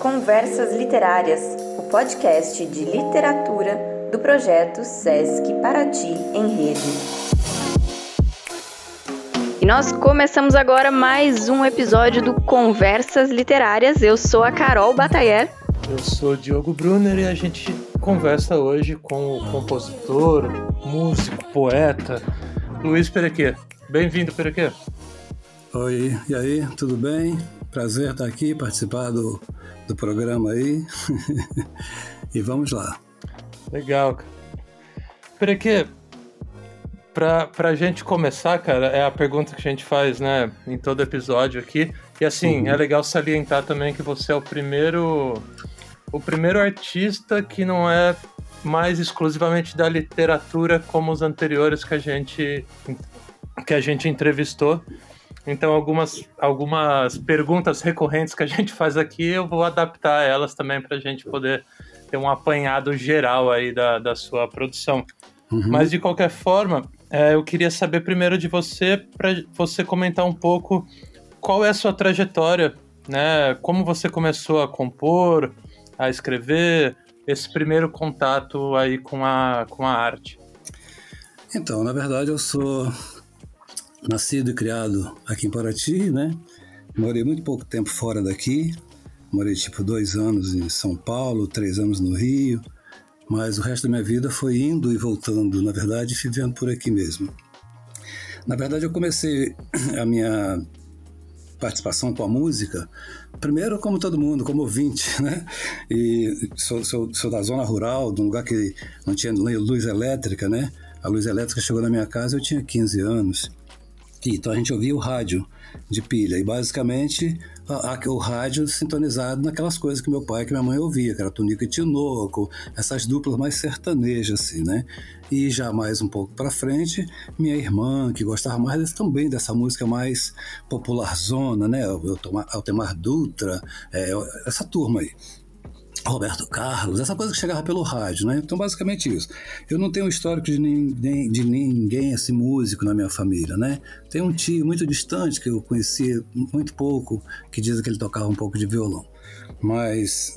Conversas Literárias, o podcast de literatura do projeto Sesc Paraty em Rede. E nós começamos agora mais um episódio do Conversas Literárias. Eu sou a Carol Batayer. Eu sou o Diogo Brunner e a gente conversa hoje com o compositor, músico, poeta, Luiz Perequê. Bem-vindo, Perequê. Oi, e aí, tudo bem? Prazer estar aqui, participar do, do programa aí. e vamos lá. Legal, cara. Perequê, pra, pra gente começar, cara, é a pergunta que a gente faz, né, em todo episódio aqui. E assim, uhum. é legal salientar também que você é o primeiro o primeiro artista que não é mais exclusivamente da literatura como os anteriores que a gente que a gente entrevistou. Então, algumas, algumas perguntas recorrentes que a gente faz aqui, eu vou adaptar elas também para a gente poder ter um apanhado geral aí da, da sua produção. Uhum. Mas, de qualquer forma, é, eu queria saber primeiro de você, para você comentar um pouco qual é a sua trajetória, né? Como você começou a compor, a escrever, esse primeiro contato aí com a, com a arte. Então, na verdade, eu sou nascido e criado aqui em Paraty, né? Morei muito pouco tempo fora daqui. Morei tipo dois anos em São Paulo, três anos no Rio. Mas o resto da minha vida foi indo e voltando, na verdade, vivendo por aqui mesmo. Na verdade, eu comecei a minha participação com a música, primeiro como todo mundo, como ouvinte, né? E sou, sou, sou da zona rural, de um lugar que não tinha luz elétrica, né? A luz elétrica chegou na minha casa, eu tinha 15 anos. Então a gente ouvia o rádio de pilha e basicamente a, a, o rádio sintonizado naquelas coisas que meu pai e que minha mãe ouvia, que era Tunico e Tinoco, essas duplas mais sertanejas assim, né? E já mais um pouco para frente, minha irmã, que gostava mais também dessa música mais popularzona, né? O Altemar Dutra, é, essa turma aí. Roberto Carlos, essa coisa que chegava pelo rádio, né? Então, basicamente isso. Eu não tenho histórico de, ninguém, de ninguém assim, músico na minha família, né? Tem um tio muito distante que eu conhecia muito pouco, que diz que ele tocava um pouco de violão. Mas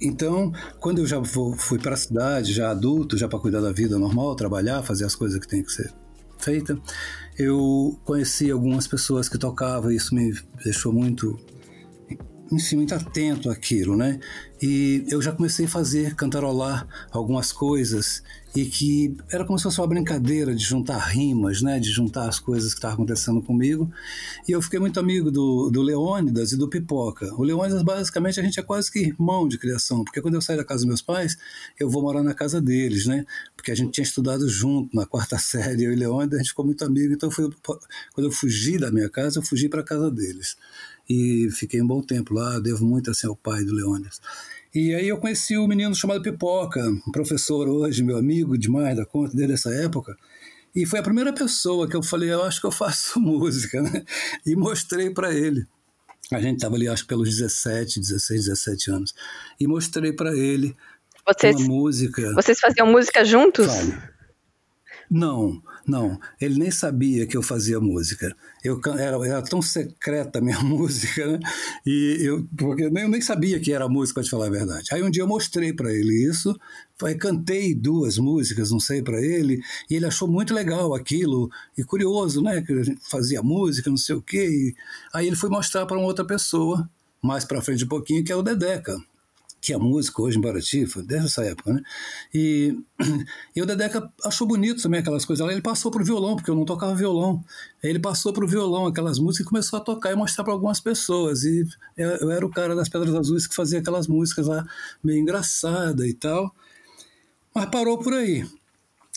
então, quando eu já fui para a cidade, já adulto, já para cuidar da vida normal, trabalhar, fazer as coisas que tem que ser feita, eu conheci algumas pessoas que tocavam e isso me deixou muito enfim, muito atento àquilo, né? E eu já comecei a fazer, cantarolar algumas coisas e que era como se fosse uma brincadeira de juntar rimas, né? De juntar as coisas que estavam acontecendo comigo. E eu fiquei muito amigo do, do Leônidas e do Pipoca. O Leônidas, basicamente, a gente é quase que irmão de criação, porque quando eu saí da casa dos meus pais, eu vou morar na casa deles, né? Porque a gente tinha estudado junto na quarta série, eu e Leônidas, a gente ficou muito amigo. Então, foi, quando eu fugi da minha casa, eu fugi para a casa deles e fiquei um bom tempo lá, devo muito assim ao pai do Leônidas. E aí eu conheci um menino chamado Pipoca, um professor hoje, meu amigo demais da conta desde essa época, e foi a primeira pessoa que eu falei, eu acho que eu faço música, né? E mostrei para ele. A gente estava ali, acho que pelos 17, 16, 17 anos. E mostrei para ele vocês, uma música. Vocês faziam música juntos? Não, não. Ele nem sabia que eu fazia música. Eu era, era tão secreta a minha música, né? E eu, porque eu nem sabia que era música, para te falar a verdade. Aí um dia eu mostrei para ele isso, cantei duas músicas, não sei, para ele, e ele achou muito legal aquilo, e curioso, né? Que a gente fazia música, não sei o quê. E aí ele foi mostrar para uma outra pessoa, mais para frente um pouquinho, que é o Dedeca que é músico hoje em foi desde essa época, né? E, e o Dedeca achou bonito também aquelas coisas. Ele passou pro violão, porque eu não tocava violão. Ele passou pro violão aquelas músicas e começou a tocar e mostrar para algumas pessoas. E eu, eu, era o cara das Pedras Azuis que fazia aquelas músicas lá meio engraçada e tal. Mas parou por aí.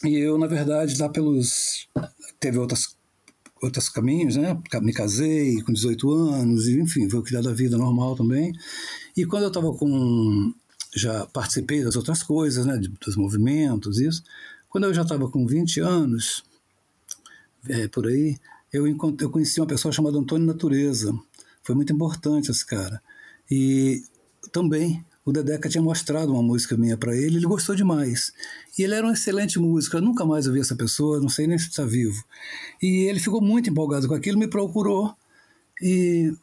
E eu, na verdade, lá pelos. Teve outras outros caminhos, né? Me casei com 18 anos, e, enfim, vou cuidar da vida normal também. E quando eu estava com. Já participei das outras coisas, né? Dos movimentos, isso. Quando eu já estava com 20 anos, é, por aí, eu, eu conheci uma pessoa chamada Antônio Natureza. Foi muito importante esse cara. E também o Dedeca tinha mostrado uma música minha para ele, ele gostou demais. E ele era um excelente músico, eu nunca mais ouvi essa pessoa, não sei nem se está vivo. E ele ficou muito empolgado com aquilo, me procurou e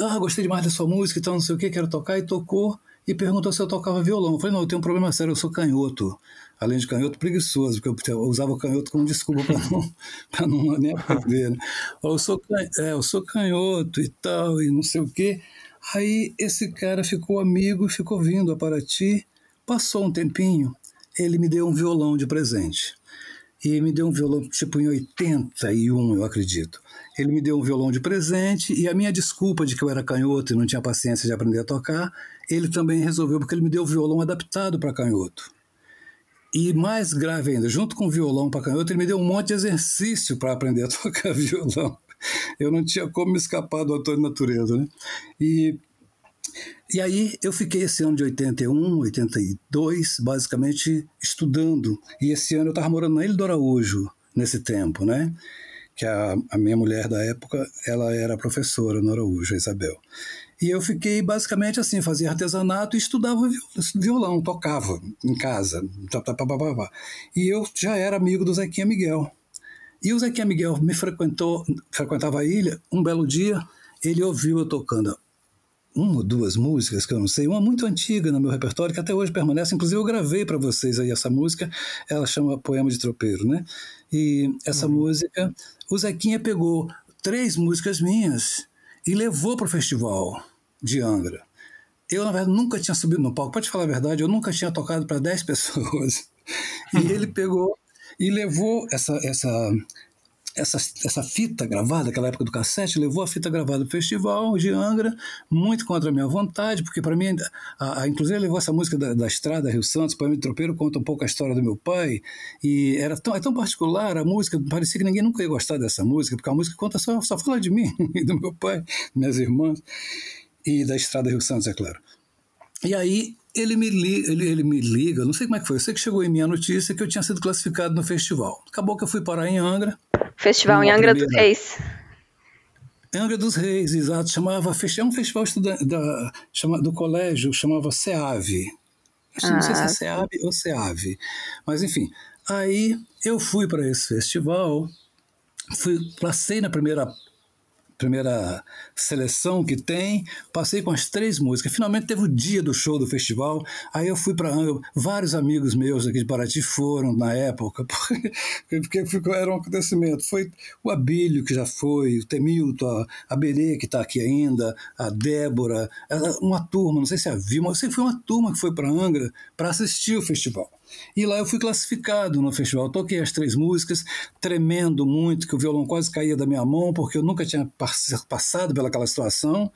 ah, gostei demais da sua música e tal, não sei o que, quero tocar, e tocou e perguntou se eu tocava violão. Eu falei, não, eu tenho um problema sério, eu sou canhoto. Além de canhoto, preguiçoso, porque eu usava o canhoto como desculpa para não, pra não nem aprender. Né? Eu, sou, é, eu sou canhoto e tal, e não sei o quê. Aí esse cara ficou amigo, ficou vindo a Paraty, passou um tempinho, ele me deu um violão de presente. E me deu um violão tipo em 81, eu acredito. Ele me deu um violão de presente e a minha desculpa de que eu era canhoto e não tinha paciência de aprender a tocar, ele também resolveu porque ele me deu o violão adaptado para canhoto. E mais grave ainda, junto com o violão para canhoto, ele me deu um monte de exercício para aprender a tocar violão. Eu não tinha como me escapar do de natureza, né? E e aí eu fiquei esse ano de 81, 82, basicamente estudando. E esse ano eu estava morando na Ilha do Araújo, nesse tempo, né? Que a, a minha mulher da época, ela era professora no Araújo, a Isabel. E eu fiquei basicamente assim, fazia artesanato e estudava violão, tocava em casa. Tá, tá, tá, e eu já era amigo do Zequinha Miguel. E o Zequinha Miguel me frequentou, frequentava a ilha, um belo dia, ele ouviu eu tocando uma ou duas músicas que eu não sei, uma muito antiga no meu repertório que até hoje permanece, inclusive eu gravei para vocês aí essa música, ela chama Poema de Tropeiro, né? E essa uhum. música, o Zequinha pegou três músicas minhas e levou para o festival de Angra. Eu, na verdade, nunca tinha subido no palco, pode falar a verdade, eu nunca tinha tocado para dez pessoas. E ele pegou e levou essa, essa essa, essa fita gravada, aquela época do cassete, levou a fita gravada do festival de Angra, muito contra a minha vontade, porque para mim, a, a, inclusive levou essa música da, da Estrada Rio Santos, para mim Tropeiro conta um pouco a história do meu pai, e era tão, é tão particular a música, parecia que ninguém nunca ia gostar dessa música, porque a música conta só, só fala de mim, e do meu pai, minhas irmãs, e da Estrada Rio Santos, é claro. E aí ele me, li, ele, ele me liga, não sei como é que foi, eu sei que chegou em minha notícia que eu tinha sido classificado no festival. Acabou que eu fui parar em Angra, Festival em Angra dos Reis. Angra dos Reis, exato. Chamava, é um festival da, chama, do colégio, chamava SEAV. Ah. Não sei se é ah. SEAV ou SEAV. Mas, enfim. Aí eu fui para esse festival, fui, passei na primeira primeira seleção que tem, passei com as três músicas. Finalmente teve o dia do show do festival. Aí eu fui para vários amigos meus aqui de Paraty foram na época, porque, era um acontecimento. Foi o Abílio que já foi, o Temilton, a, Berê que está aqui ainda, a Débora, uma turma, não sei se é a Vilma, foi uma turma que foi para Angra para assistir o festival. E lá eu fui classificado no festival. Toquei as três músicas, tremendo muito, que o violão quase caía da minha mão, porque eu nunca tinha passado pelaquela situação.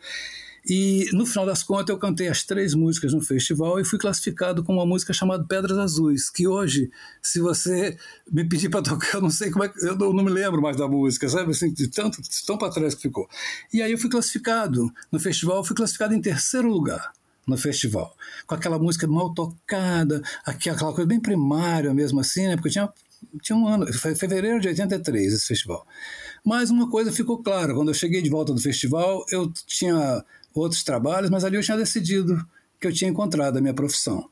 E no final das contas eu cantei as três músicas no festival e fui classificado com uma música chamada Pedras Azuis, que hoje, se você me pedir para tocar, eu não sei como é que. Eu não, me lembro mais da música, sabe? Assim, de tanto, tão para trás que ficou. E aí eu fui classificado no festival, fui classificado em terceiro lugar no festival. Com aquela música mal tocada, aquela coisa bem primária mesmo assim, né? Porque tinha, tinha um ano, foi fevereiro de 83 esse festival. Mas uma coisa ficou clara, quando eu cheguei de volta do festival, eu tinha outros trabalhos, mas ali eu tinha decidido que eu tinha encontrado a minha profissão.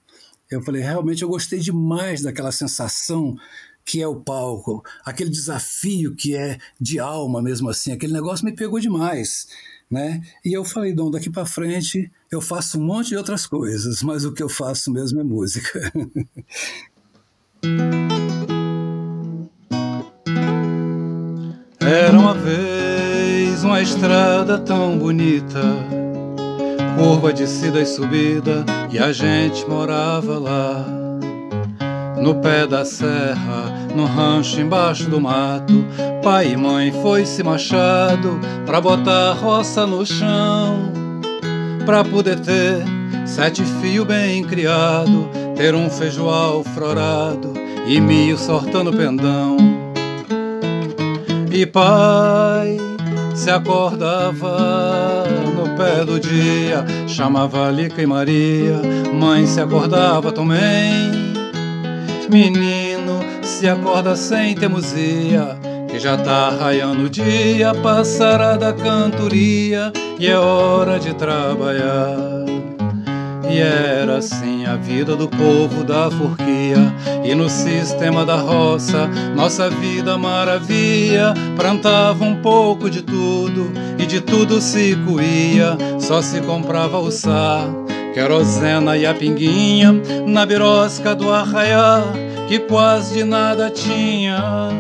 Eu falei, realmente eu gostei demais daquela sensação que é o palco, aquele desafio que é de alma mesmo assim, aquele negócio me pegou demais né? E eu falei, Dom, daqui para frente eu faço um monte de outras coisas, mas o que eu faço mesmo é música. Era uma vez uma estrada tão bonita, curva de descida e subida, e a gente morava lá, no pé da serra no rancho embaixo do mato. Pai e mãe foi-se machado pra botar a roça no chão. Pra poder ter sete fios bem criado, ter um feijoal florado e milho sortando pendão. E pai se acordava no pé do dia, chamava Lica e Maria, mãe se acordava também. Menino se acorda sem teimosia, que já tá raiando o dia, passará da cantoria e é hora de trabalhar. E era assim a vida do povo da forquia. E no sistema da roça, nossa vida maravilha. Plantava um pouco de tudo e de tudo se coía. Só se comprava o sal, querosena e a pinguinha na birosca do arraiá, que quase nada tinha.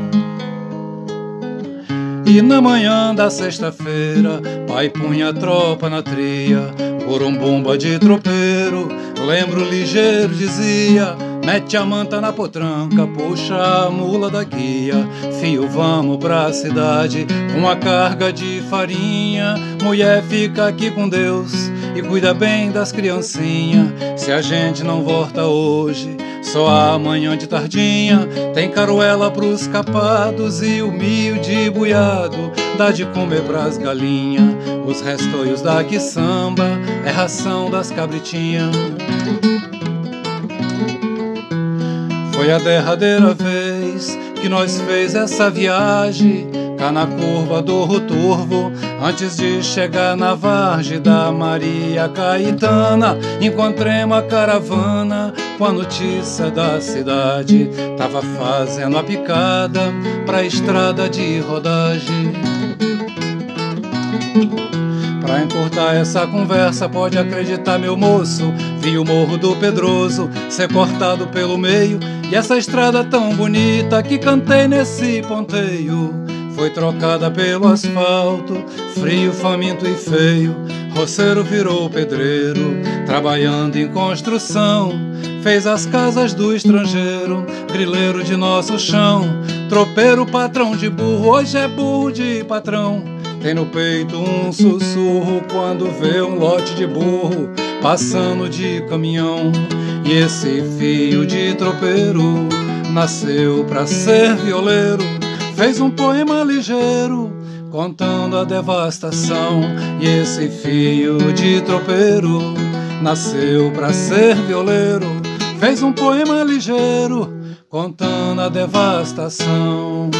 E na manhã da sexta-feira, pai punha a tropa na tria, por um bomba de tropeiro. Lembro ligeiro dizia: mete a manta na potranca, puxa a mula da guia. Fio, vamos pra cidade com a carga de farinha. Mulher, fica aqui com Deus e cuida bem das criancinhas. Se a gente não volta hoje, só amanhã de tardinha tem caruela pros capados e o milho de buiado dá de comer pras galinhas. Os restoios da samba é ração das cabritinhas. Foi a derradeira vez que nós fez essa viagem cá na curva do Ruturvo, antes de chegar na Vargem da Maria Caetana, encontrei uma caravana com a notícia da cidade, tava fazendo a picada pra estrada de rodagem. Pra encurtar essa conversa, pode acreditar, meu moço. Vi o morro do Pedroso ser cortado pelo meio. E essa estrada tão bonita que cantei nesse ponteio foi trocada pelo asfalto, frio, faminto e feio. Roceiro virou pedreiro, trabalhando em construção. Fez as casas do estrangeiro, grileiro de nosso chão. Tropeiro, patrão de burro, hoje é burro de patrão. Tem no peito um sussurro quando vê um lote de burro passando de caminhão. E esse fio de tropeiro nasceu pra ser violeiro fez um poema ligeiro contando a devastação. E esse fio de tropeiro nasceu para ser violeiro, fez um poema ligeiro contando a devastação.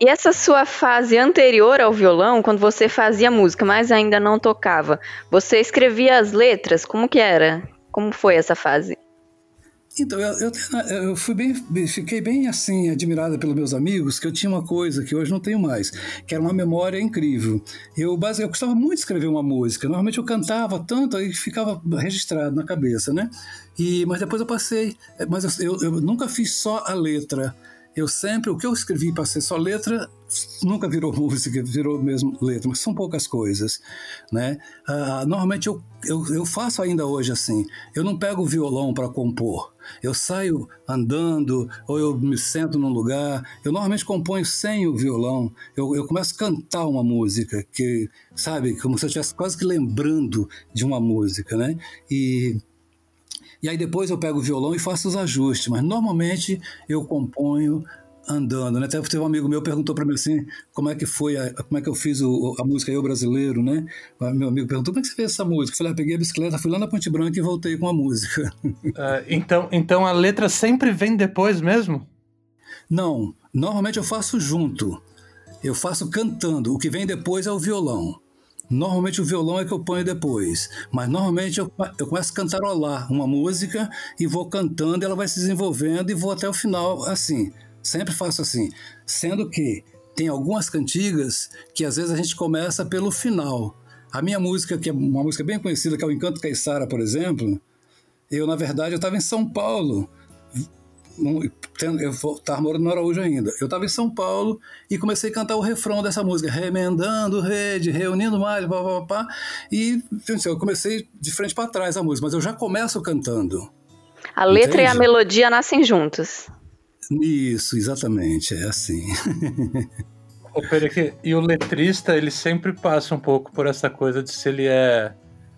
E essa sua fase anterior ao violão, quando você fazia música, mas ainda não tocava, você escrevia as letras? Como que era? Como foi essa fase? Então, eu, eu, eu, fui bem, fiquei bem assim, admirada pelos meus amigos, que eu tinha uma coisa que hoje não tenho mais, que era uma memória incrível. Eu, eu gostava muito de escrever uma música, normalmente eu cantava tanto e ficava registrado na cabeça, né? E, mas depois eu passei, mas eu, eu nunca fiz só a letra, eu sempre, o que eu escrevi para ser só letra, nunca virou música, virou mesmo letra, mas são poucas coisas, né? Uh, normalmente eu, eu, eu, faço ainda hoje assim, eu não pego o violão para compor, eu saio andando ou eu me sento num lugar, eu normalmente componho sem o violão, eu, eu começo a cantar uma música, que, sabe, como se eu estivesse quase que lembrando de uma música, né? E e aí depois eu pego o violão e faço os ajustes, mas normalmente eu componho andando, né? Até teve um amigo meu perguntou para mim assim, como é que foi, a, como é que eu fiz o, a música Eu Brasileiro, né? Meu amigo perguntou, como é que você fez essa música? Eu falei, ah, peguei a bicicleta, fui lá na Ponte Branca e voltei com a música. Uh, então, então a letra sempre vem depois mesmo? Não, normalmente eu faço junto. Eu faço cantando, o que vem depois é o violão. Normalmente o violão é que eu ponho depois, mas normalmente eu, eu começo a cantarolar uma música e vou cantando, ela vai se desenvolvendo e vou até o final assim. Sempre faço assim. Sendo que tem algumas cantigas que às vezes a gente começa pelo final. A minha música, que é uma música bem conhecida, que é o Encanto Caissara, por exemplo, eu, na verdade, eu estava em São Paulo eu estava morando no Araújo ainda. Eu estava em São Paulo e comecei a cantar o refrão dessa música, remendando rede, reunindo mais, pá, pá, pá, e assim, eu comecei de frente para trás a música, mas eu já começo cantando. A letra Entende? e a melodia nascem juntos. Isso, exatamente, é assim. Ô, Pereque, e o letrista, ele sempre passa um pouco por essa coisa de se ele é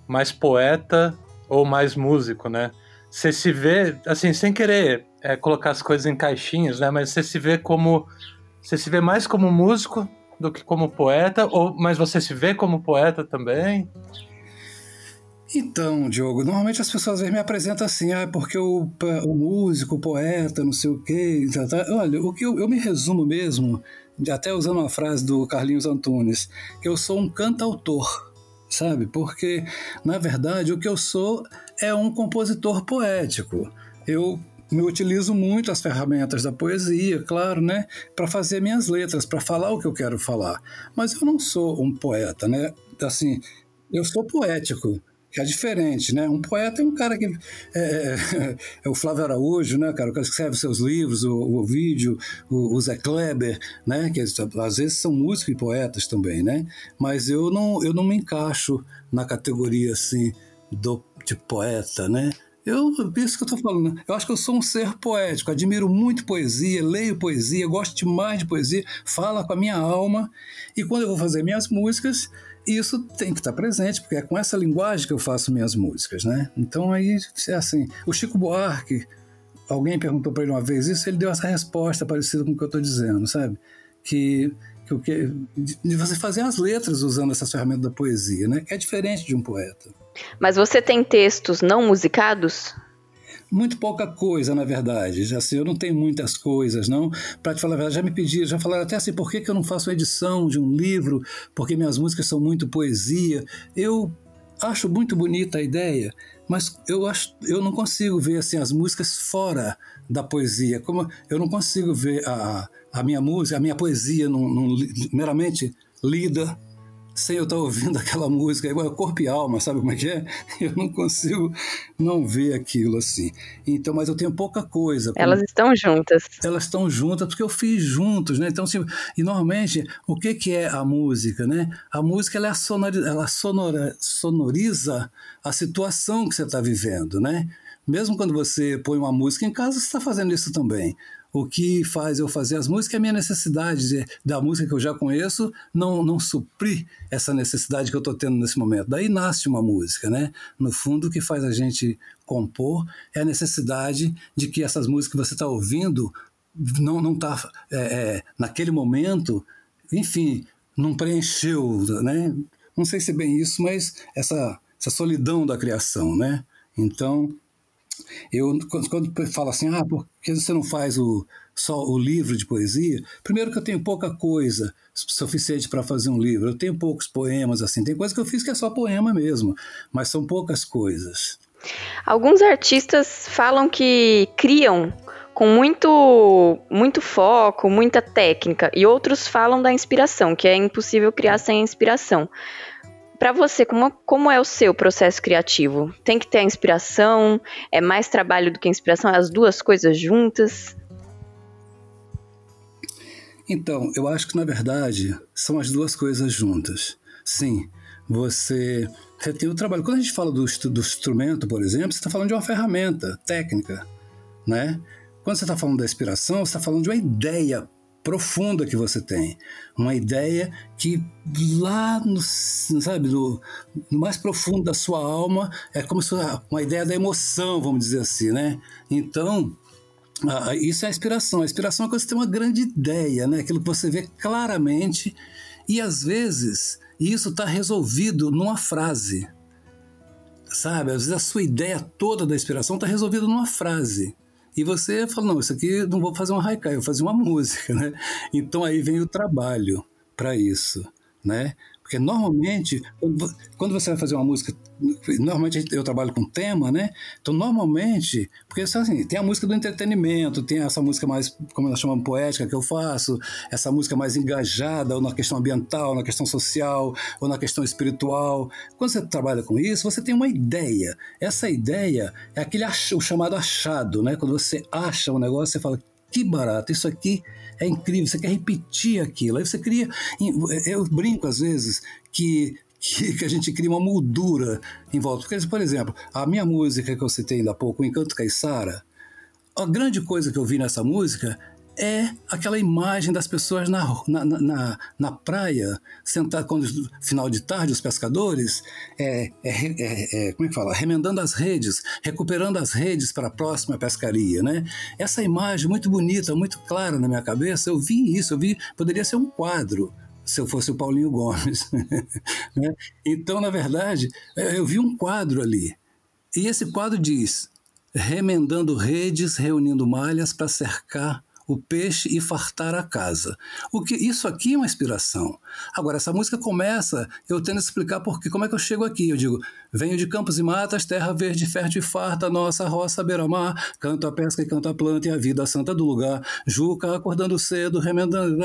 mais poeta ou mais músico, né? Você se vê, assim, sem querer é, colocar as coisas em caixinhas, né? Mas você se vê como. Você se vê mais como músico do que como poeta, ou mas você se vê como poeta também? Então, Diogo, normalmente as pessoas me apresentam assim, ah, porque o, o músico, o poeta, não sei o quê. Tá, tá. Olha, o que eu, eu me resumo mesmo até usando uma frase do Carlinhos Antunes, que eu sou um cantautor, sabe? Porque, na verdade, o que eu sou é um compositor poético. Eu me utilizo muito as ferramentas da poesia, claro, né, para fazer minhas letras, para falar o que eu quero falar. Mas eu não sou um poeta, né? Assim, eu sou poético, que é diferente, né? Um poeta é um cara que é, é, é o Flávio Araújo, né, cara que escreve seus livros, o, o vídeo, o, o, Zé Kleber, né, que às vezes são músicos e poetas também, né? Mas eu não eu não me encaixo na categoria assim do de poeta, né? Eu, isso que eu estou falando. Né? Eu acho que eu sou um ser poético, admiro muito poesia, leio poesia, gosto demais de poesia, fala com a minha alma. E quando eu vou fazer minhas músicas, isso tem que estar presente, porque é com essa linguagem que eu faço minhas músicas, né? Então aí é assim. O Chico Buarque, alguém perguntou para ele uma vez isso, ele deu essa resposta parecida com o que eu estou dizendo, sabe? Que que, de você fazer as letras usando essas ferramentas da poesia, né? Que é diferente de um poeta. Mas você tem textos não musicados? Muito pouca coisa, na verdade. Assim, eu não tenho muitas coisas, não. Para te falar a verdade, já me pediram, já falaram até assim, por que, que eu não faço edição de um livro? Porque minhas músicas são muito poesia. Eu acho muito bonita a ideia, mas eu acho, eu não consigo ver assim as músicas fora da poesia. Como eu não consigo ver a, a minha música, a minha poesia num, num, meramente lida sem eu estar ouvindo aquela música, igual corpo e alma, sabe como é que é? Eu não consigo não ver aquilo assim. Então, mas eu tenho pouca coisa. Elas estão juntas. Elas estão juntas porque eu fiz juntos, né? Então, assim, e normalmente, o que, que é a música, né? A música ela, é sonoriza, ela sonora, sonoriza a situação que você está vivendo, né? Mesmo quando você põe uma música em casa, você está fazendo isso também. O que faz eu fazer as músicas é a minha necessidade de, da música que eu já conheço não, não suprir essa necessidade que eu estou tendo nesse momento. Daí nasce uma música, né? No fundo, o que faz a gente compor é a necessidade de que essas músicas que você está ouvindo não não está é, é, naquele momento, enfim, não preencheu, né? Não sei se é bem isso, mas essa essa solidão da criação, né? Então eu, quando, falo assim, ah, por que você não faz o, só o livro de poesia? Primeiro que eu tenho pouca coisa suficiente para fazer um livro. Eu tenho poucos poemas, assim. Tem coisa que eu fiz que é só poema mesmo, mas são poucas coisas. Alguns artistas falam que criam com muito, muito foco, muita técnica, e outros falam da inspiração, que é impossível criar sem inspiração. Para você, como, como é o seu processo criativo? Tem que ter a inspiração? É mais trabalho do que inspiração? É as duas coisas juntas? Então, eu acho que na verdade são as duas coisas juntas. Sim, você, você tem o trabalho. Quando a gente fala do, do instrumento, por exemplo, você está falando de uma ferramenta técnica, né? Quando você está falando da inspiração, você está falando de uma ideia profunda que você tem, uma ideia que lá no, sabe, no, no mais profundo da sua alma é como se uma ideia da emoção, vamos dizer assim, né? Então, isso é a inspiração. A inspiração é quando você tem uma grande ideia, né? Aquilo que você vê claramente e às vezes isso está resolvido numa frase, sabe? Às vezes a sua ideia toda da inspiração está resolvida numa frase. E você fala, não, isso aqui não vou fazer uma haikai, eu vou fazer uma música, né? Então aí vem o trabalho para isso, né? Porque normalmente, quando você vai fazer uma música, normalmente eu trabalho com tema, né? Então, normalmente, porque assim, tem a música do entretenimento, tem essa música mais, como nós chamamos, poética que eu faço, essa música mais engajada, ou na questão ambiental, na questão social, ou na questão espiritual. Quando você trabalha com isso, você tem uma ideia. Essa ideia é aquele ach, o chamado achado, né? Quando você acha um negócio, você fala, que barato, isso aqui é incrível, você quer repetir aquilo. Aí você cria. Eu brinco às vezes que que, a gente cria uma moldura em volta. Porque, por exemplo, a minha música que eu citei ainda há pouco, o Encanto Caiçara, a grande coisa que eu vi nessa música é aquela imagem das pessoas na, na, na, na praia, sentadas, quando final de tarde, os pescadores, é, é, é, é, como é que fala? Remendando as redes, recuperando as redes para a próxima pescaria, né? Essa imagem muito bonita, muito clara na minha cabeça, eu vi isso, eu vi, poderia ser um quadro, se eu fosse o Paulinho Gomes. né? Então, na verdade, eu vi um quadro ali. E esse quadro diz: remendando redes, reunindo malhas para cercar o peixe e fartar a casa. O que Isso aqui é uma inspiração. Agora, essa música começa eu tendo explicar porque, como é que eu chego aqui. Eu digo, venho de campos e matas, terra verde, fértil e farta, nossa roça beira-mar, canto a pesca e canto a planta e a vida santa do lugar, Juca acordando cedo, remendando,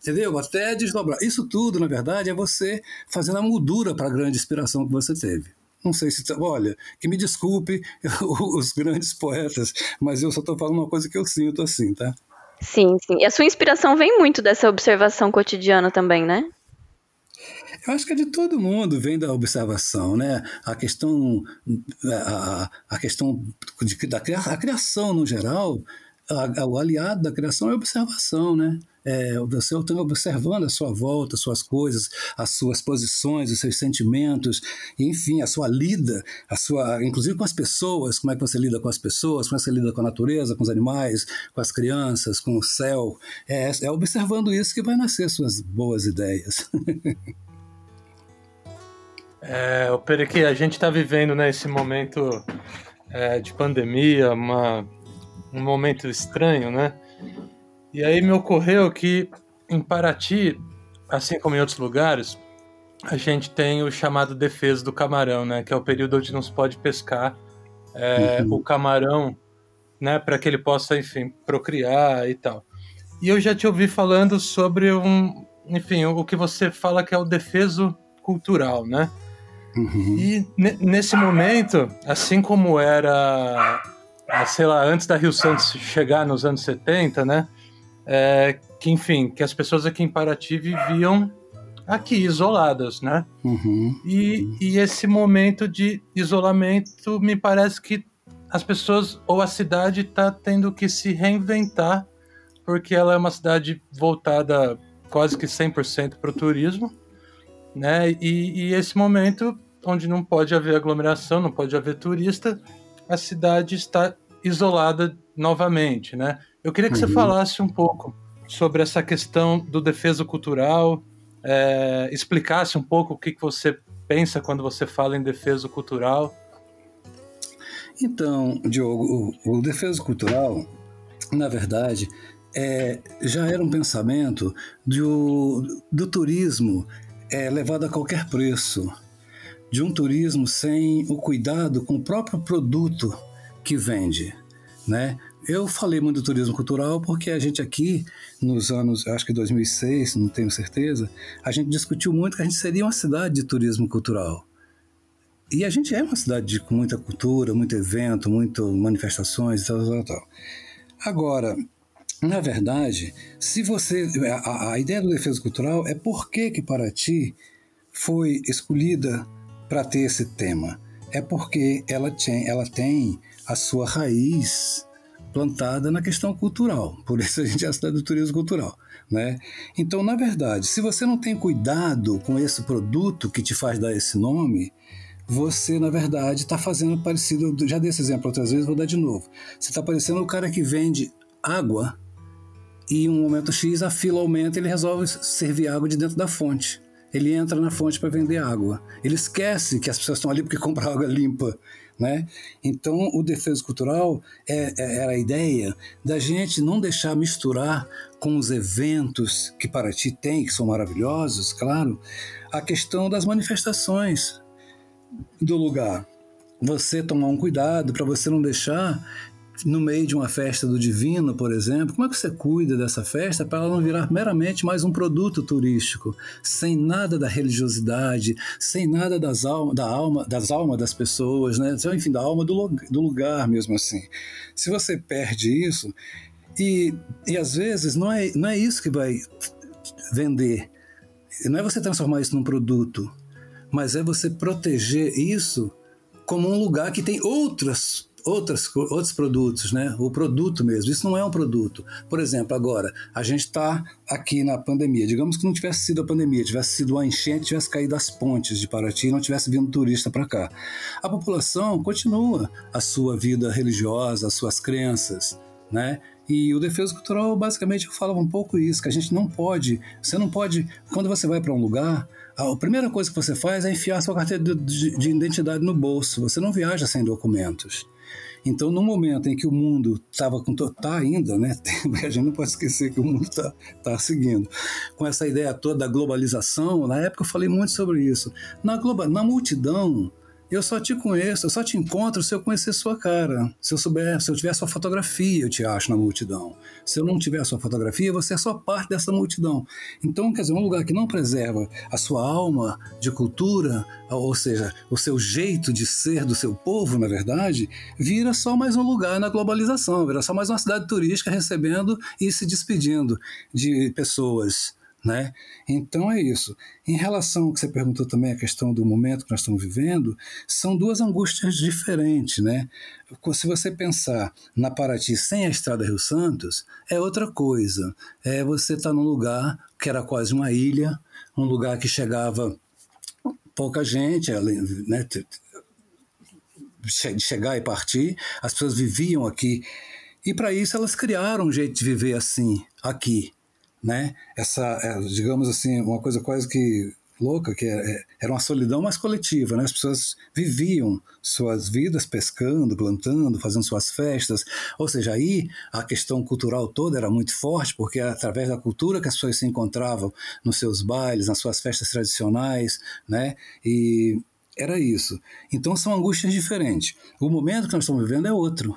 entendeu? Até desdobrar. Isso tudo, na verdade, é você fazendo a moldura para a grande inspiração que você teve. Não sei se. Tá, olha, que me desculpe os grandes poetas, mas eu só estou falando uma coisa que eu sinto assim, tá? Sim, sim. E a sua inspiração vem muito dessa observação cotidiana também, né? Eu acho que é de todo mundo, vem da observação, né? A questão, a, a questão de, da a criação no geral, a, o aliado da criação é a observação, né? É, você está observando a sua volta, as suas coisas, as suas posições, os seus sentimentos, enfim, a sua lida, a sua, inclusive com as pessoas, como é que você lida com as pessoas, como é que você lida com a natureza, com os animais, com as crianças, com o céu. É, é observando isso que vai nascer suas boas ideias. é, o Perequê, a gente está vivendo nesse né, momento é, de pandemia, uma, um momento estranho, né? E aí me ocorreu que em Paraty, assim como em outros lugares, a gente tem o chamado defesa do camarão, né? Que é o período onde não se pode pescar é, uhum. o camarão, né? Para que ele possa, enfim, procriar e tal. E eu já te ouvi falando sobre um, enfim, o que você fala que é o defeso cultural, né? Uhum. E nesse momento, assim como era, sei lá, antes da Rio Santos chegar nos anos 70, né? É, que, enfim, que as pessoas aqui em Paraty viviam aqui, isoladas, né? Uhum. E, e esse momento de isolamento, me parece que as pessoas ou a cidade está tendo que se reinventar, porque ela é uma cidade voltada quase que 100% para o turismo, né? E, e, esse momento, onde não pode haver aglomeração, não pode haver turista, a cidade está isolada novamente, né? Eu queria que uhum. você falasse um pouco sobre essa questão do defesa cultural, é, explicasse um pouco o que, que você pensa quando você fala em defesa cultural. Então, Diogo, o, o defesa cultural, na verdade, é, já era um pensamento do, do turismo é, levado a qualquer preço, de um turismo sem o cuidado com o próprio produto que vende, né? Eu falei muito do turismo cultural porque a gente aqui, nos anos, acho que 2006, não tenho certeza, a gente discutiu muito que a gente seria uma cidade de turismo cultural. E a gente é uma cidade com muita cultura, muito evento, muitas manifestações, tal, tal, tal. Agora, na verdade, se você. A, a, ideia do defesa cultural é por que, que Paraty foi escolhida para ter esse tema. É porque ela tem, ela tem a sua raiz plantada na questão cultural. Por isso a gente é a cidade do turismo cultural. Né? Então, na verdade, se você não tem cuidado com esse produto que te faz dar esse nome, você, na verdade, está fazendo parecido. Já dei esse exemplo outras vezes, vou dar de novo. Você está parecendo o cara que vende água e em um momento X a fila aumenta ele resolve servir água de dentro da fonte. Ele entra na fonte para vender água. Ele esquece que as pessoas estão ali porque compram água limpa né? Então, o defesa cultural é, é, era a ideia da gente não deixar misturar com os eventos que Paraty tem, que são maravilhosos, claro, a questão das manifestações do lugar. Você tomar um cuidado para você não deixar no meio de uma festa do divino, por exemplo, como é que você cuida dessa festa para ela não virar meramente mais um produto turístico, sem nada da religiosidade, sem nada das alma, da alma, das almas das pessoas, né? Então, enfim, da alma do, do lugar mesmo assim. Se você perde isso, e, e às vezes não é, não é isso que vai vender, não é você transformar isso num produto, mas é você proteger isso como um lugar que tem outras outras, outros produtos, né? O produto mesmo. Isso não é um produto. Por exemplo, agora, a gente está aqui na pandemia. Digamos que não tivesse sido a pandemia, tivesse sido uma enchente, tivesse caído as pontes de Paraty e não tivesse vindo turista para cá. A população continua a sua vida religiosa, as suas crenças, né? E o defesa cultural, basicamente, falava um pouco isso, que a gente não pode, você não pode, quando você vai para um lugar, a primeira coisa que você faz é enfiar sua carteira de, de, de identidade no bolso. Você não viaja sem documentos. Então, no momento em que o mundo estava com. Está ainda, né? A gente não pode esquecer que o mundo está tá seguindo. Com essa ideia toda da globalização, na época eu falei muito sobre isso. Na, global, na multidão, eu só te conheço, eu só te encontro se eu conhecer sua cara. Se eu souber, se eu tiver sua fotografia, eu te acho na multidão. Se eu não tiver sua fotografia, você é só parte dessa multidão. Então, quer dizer, um lugar que não preserva a sua alma de cultura, ou seja, o seu jeito de ser do seu povo, na verdade, vira só mais um lugar na globalização, vira só mais uma cidade turística recebendo e se despedindo de pessoas né? Então é isso. Em relação ao que você perguntou também, a questão do momento que nós estamos vivendo, são duas angústias diferentes. Né? Se você pensar na Paraty sem a Estrada Rio Santos, é outra coisa. É você estar tá num lugar que era quase uma ilha, um lugar que chegava pouca gente, né? chegar e partir, as pessoas viviam aqui. E para isso elas criaram um jeito de viver assim, aqui né? Essa, é, digamos assim, uma coisa quase que louca, que é, é, era uma solidão mais coletiva, né? As pessoas viviam suas vidas pescando, plantando, fazendo suas festas. Ou seja, aí a questão cultural toda era muito forte, porque através da cultura que as pessoas se encontravam nos seus bailes, nas suas festas tradicionais, né? E era isso. Então são angústias diferentes. O momento que nós estamos vivendo é outro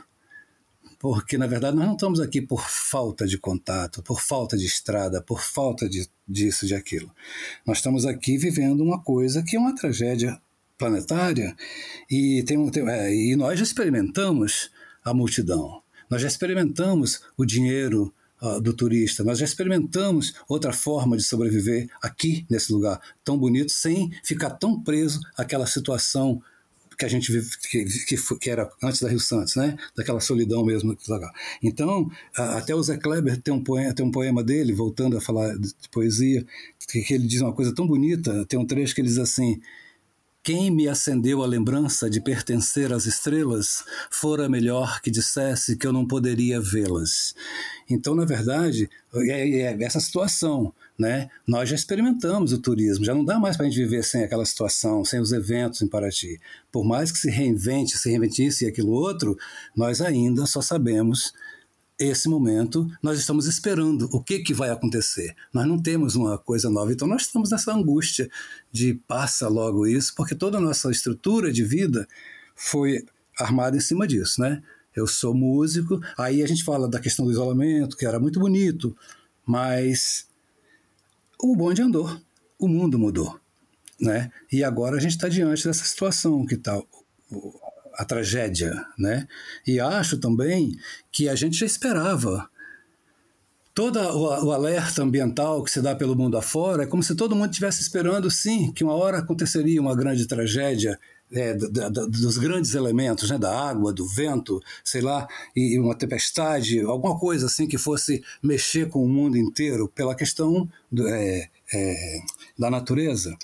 porque na verdade nós não estamos aqui por falta de contato, por falta de estrada, por falta de, disso, de aquilo. Nós estamos aqui vivendo uma coisa que é uma tragédia planetária e, tem, tem é, e nós já experimentamos a multidão, nós já experimentamos o dinheiro uh, do turista, nós já experimentamos outra forma de sobreviver aqui nesse lugar tão bonito sem ficar tão preso àquela situação que a gente vive, que, que, que, era antes da Rio Santos, né? Daquela solidão mesmo. Então, até o Zé Kleber tem um poema, tem um poema dele, voltando a falar de poesia, que, que ele diz uma coisa tão bonita, tem um trecho que ele diz assim, quem me acendeu a lembrança de pertencer às estrelas, fora melhor que dissesse que eu não poderia vê-las. Então, na verdade, é, é essa situação. Né? Nós já experimentamos o turismo, já não dá mais para a gente viver sem aquela situação, sem os eventos em Paraty. Por mais que se reinvente, se reinvente isso e aquilo outro, nós ainda só sabemos esse momento, nós estamos esperando o que, que vai acontecer. Nós não temos uma coisa nova, então nós estamos nessa angústia de passa logo isso, porque toda a nossa estrutura de vida foi armada em cima disso, né? Eu sou músico, aí a gente fala da questão do isolamento, que era muito bonito, mas o bonde andou, o mundo mudou, né? E agora a gente está diante dessa situação que está a tragédia, né? E acho também que a gente já esperava. Todo o, alerta ambiental que se dá pelo mundo afora é como se todo mundo estivesse esperando, sim, que uma hora aconteceria uma grande tragédia é, da, da, dos grandes elementos, né, da água, do vento, sei lá, e, e, uma tempestade, alguma coisa assim que fosse mexer com o mundo inteiro pela questão do, é, é, da natureza,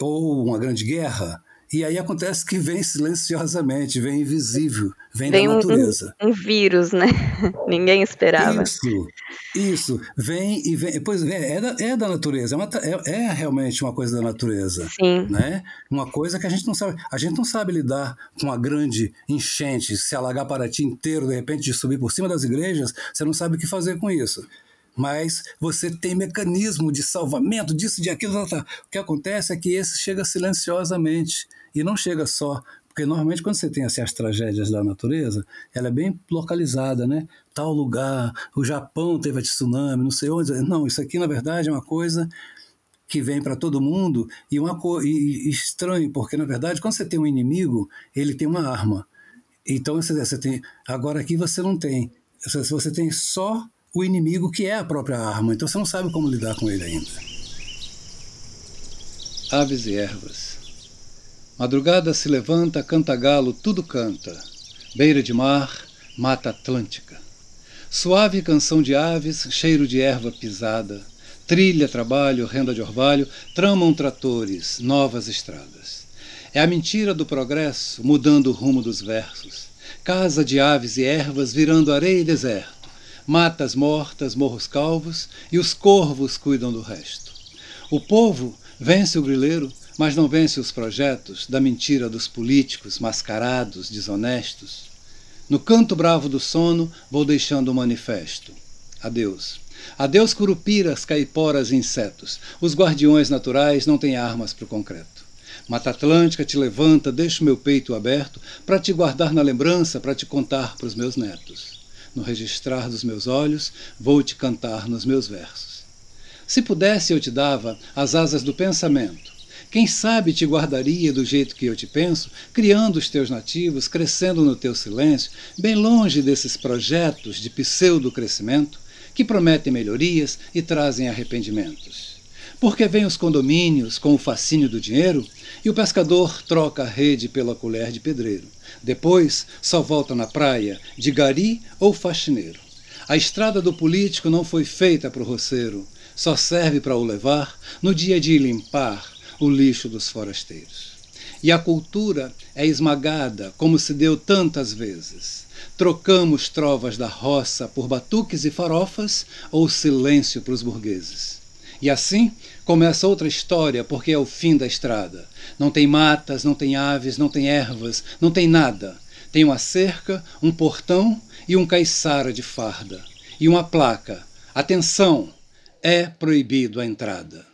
ou uma grande guerra. E aí acontece que vem silenciosamente, vem invisível, vem, vem da natureza. Um, um, vírus, né? Ninguém esperava. Isso, isso. Vem e vem. Pois é, é da, é da natureza, é, uma, é, é, realmente uma coisa da natureza. Sim. Né? Uma coisa que a gente não sabe. A gente não sabe lidar com uma grande enchente, se alagar para ti inteiro, de repente, de subir por cima das igrejas, você não sabe o que fazer com isso mas você tem mecanismo de salvamento disso, de aquilo. Tá, tá. O que acontece é que esse chega silenciosamente e não chega só. Porque normalmente quando você tem assim, as tragédias da natureza, ela é bem localizada, né? Tal lugar, o Japão teve a tsunami, não sei onde. Não, isso aqui na verdade é uma coisa que vem para todo mundo e uma e, e estranho, porque na verdade quando você tem um inimigo, ele tem uma arma. Então você, você tem, agora aqui você não tem. Você tem só o inimigo que é a própria arma, então você não sabe como lidar com ele ainda. Aves e ervas. Madrugada se levanta, canta galo, tudo canta. Beira de mar, mata atlântica. Suave canção de aves, cheiro de erva pisada. Trilha, trabalho, renda de orvalho, tramam tratores, novas estradas. É a mentira do progresso mudando o rumo dos versos. Casa de aves e ervas virando areia e deserto matas mortas, morros calvos, e os corvos cuidam do resto. O povo vence o grileiro, mas não vence os projetos da mentira dos políticos mascarados, desonestos. No canto bravo do sono, vou deixando o manifesto. Adeus. Adeus, curupiras, caiporas e insetos. Os guardiões naturais não têm armas para o concreto. Mata Atlântica te levanta, deixa o meu peito aberto para te guardar na lembrança, para te contar para os meus netos. No registrar dos meus olhos, vou te cantar nos meus versos. Se pudesse, eu te dava as asas do pensamento. Quem sabe te guardaria do jeito que eu te penso, criando os teus nativos, crescendo no teu silêncio, bem longe desses projetos de pseudo-crescimento que prometem melhorias e trazem arrependimentos. Porque vêm os condomínios com o fascínio do dinheiro e o pescador troca a rede pela colher de pedreiro. Depois só volta na praia de gari ou faxineiro. A estrada do político não foi feita para o roceiro, só serve para o levar no dia de limpar o lixo dos forasteiros. E a cultura é esmagada, como se deu tantas vezes. Trocamos trovas da roça por batuques e farofas ou silêncio para os burgueses. E assim começa outra história, porque é o fim da estrada. Não tem matas, não tem aves, não tem ervas, não tem nada. Tem uma cerca, um portão e um caiçara de farda. E uma placa. Atenção! É proibido a entrada.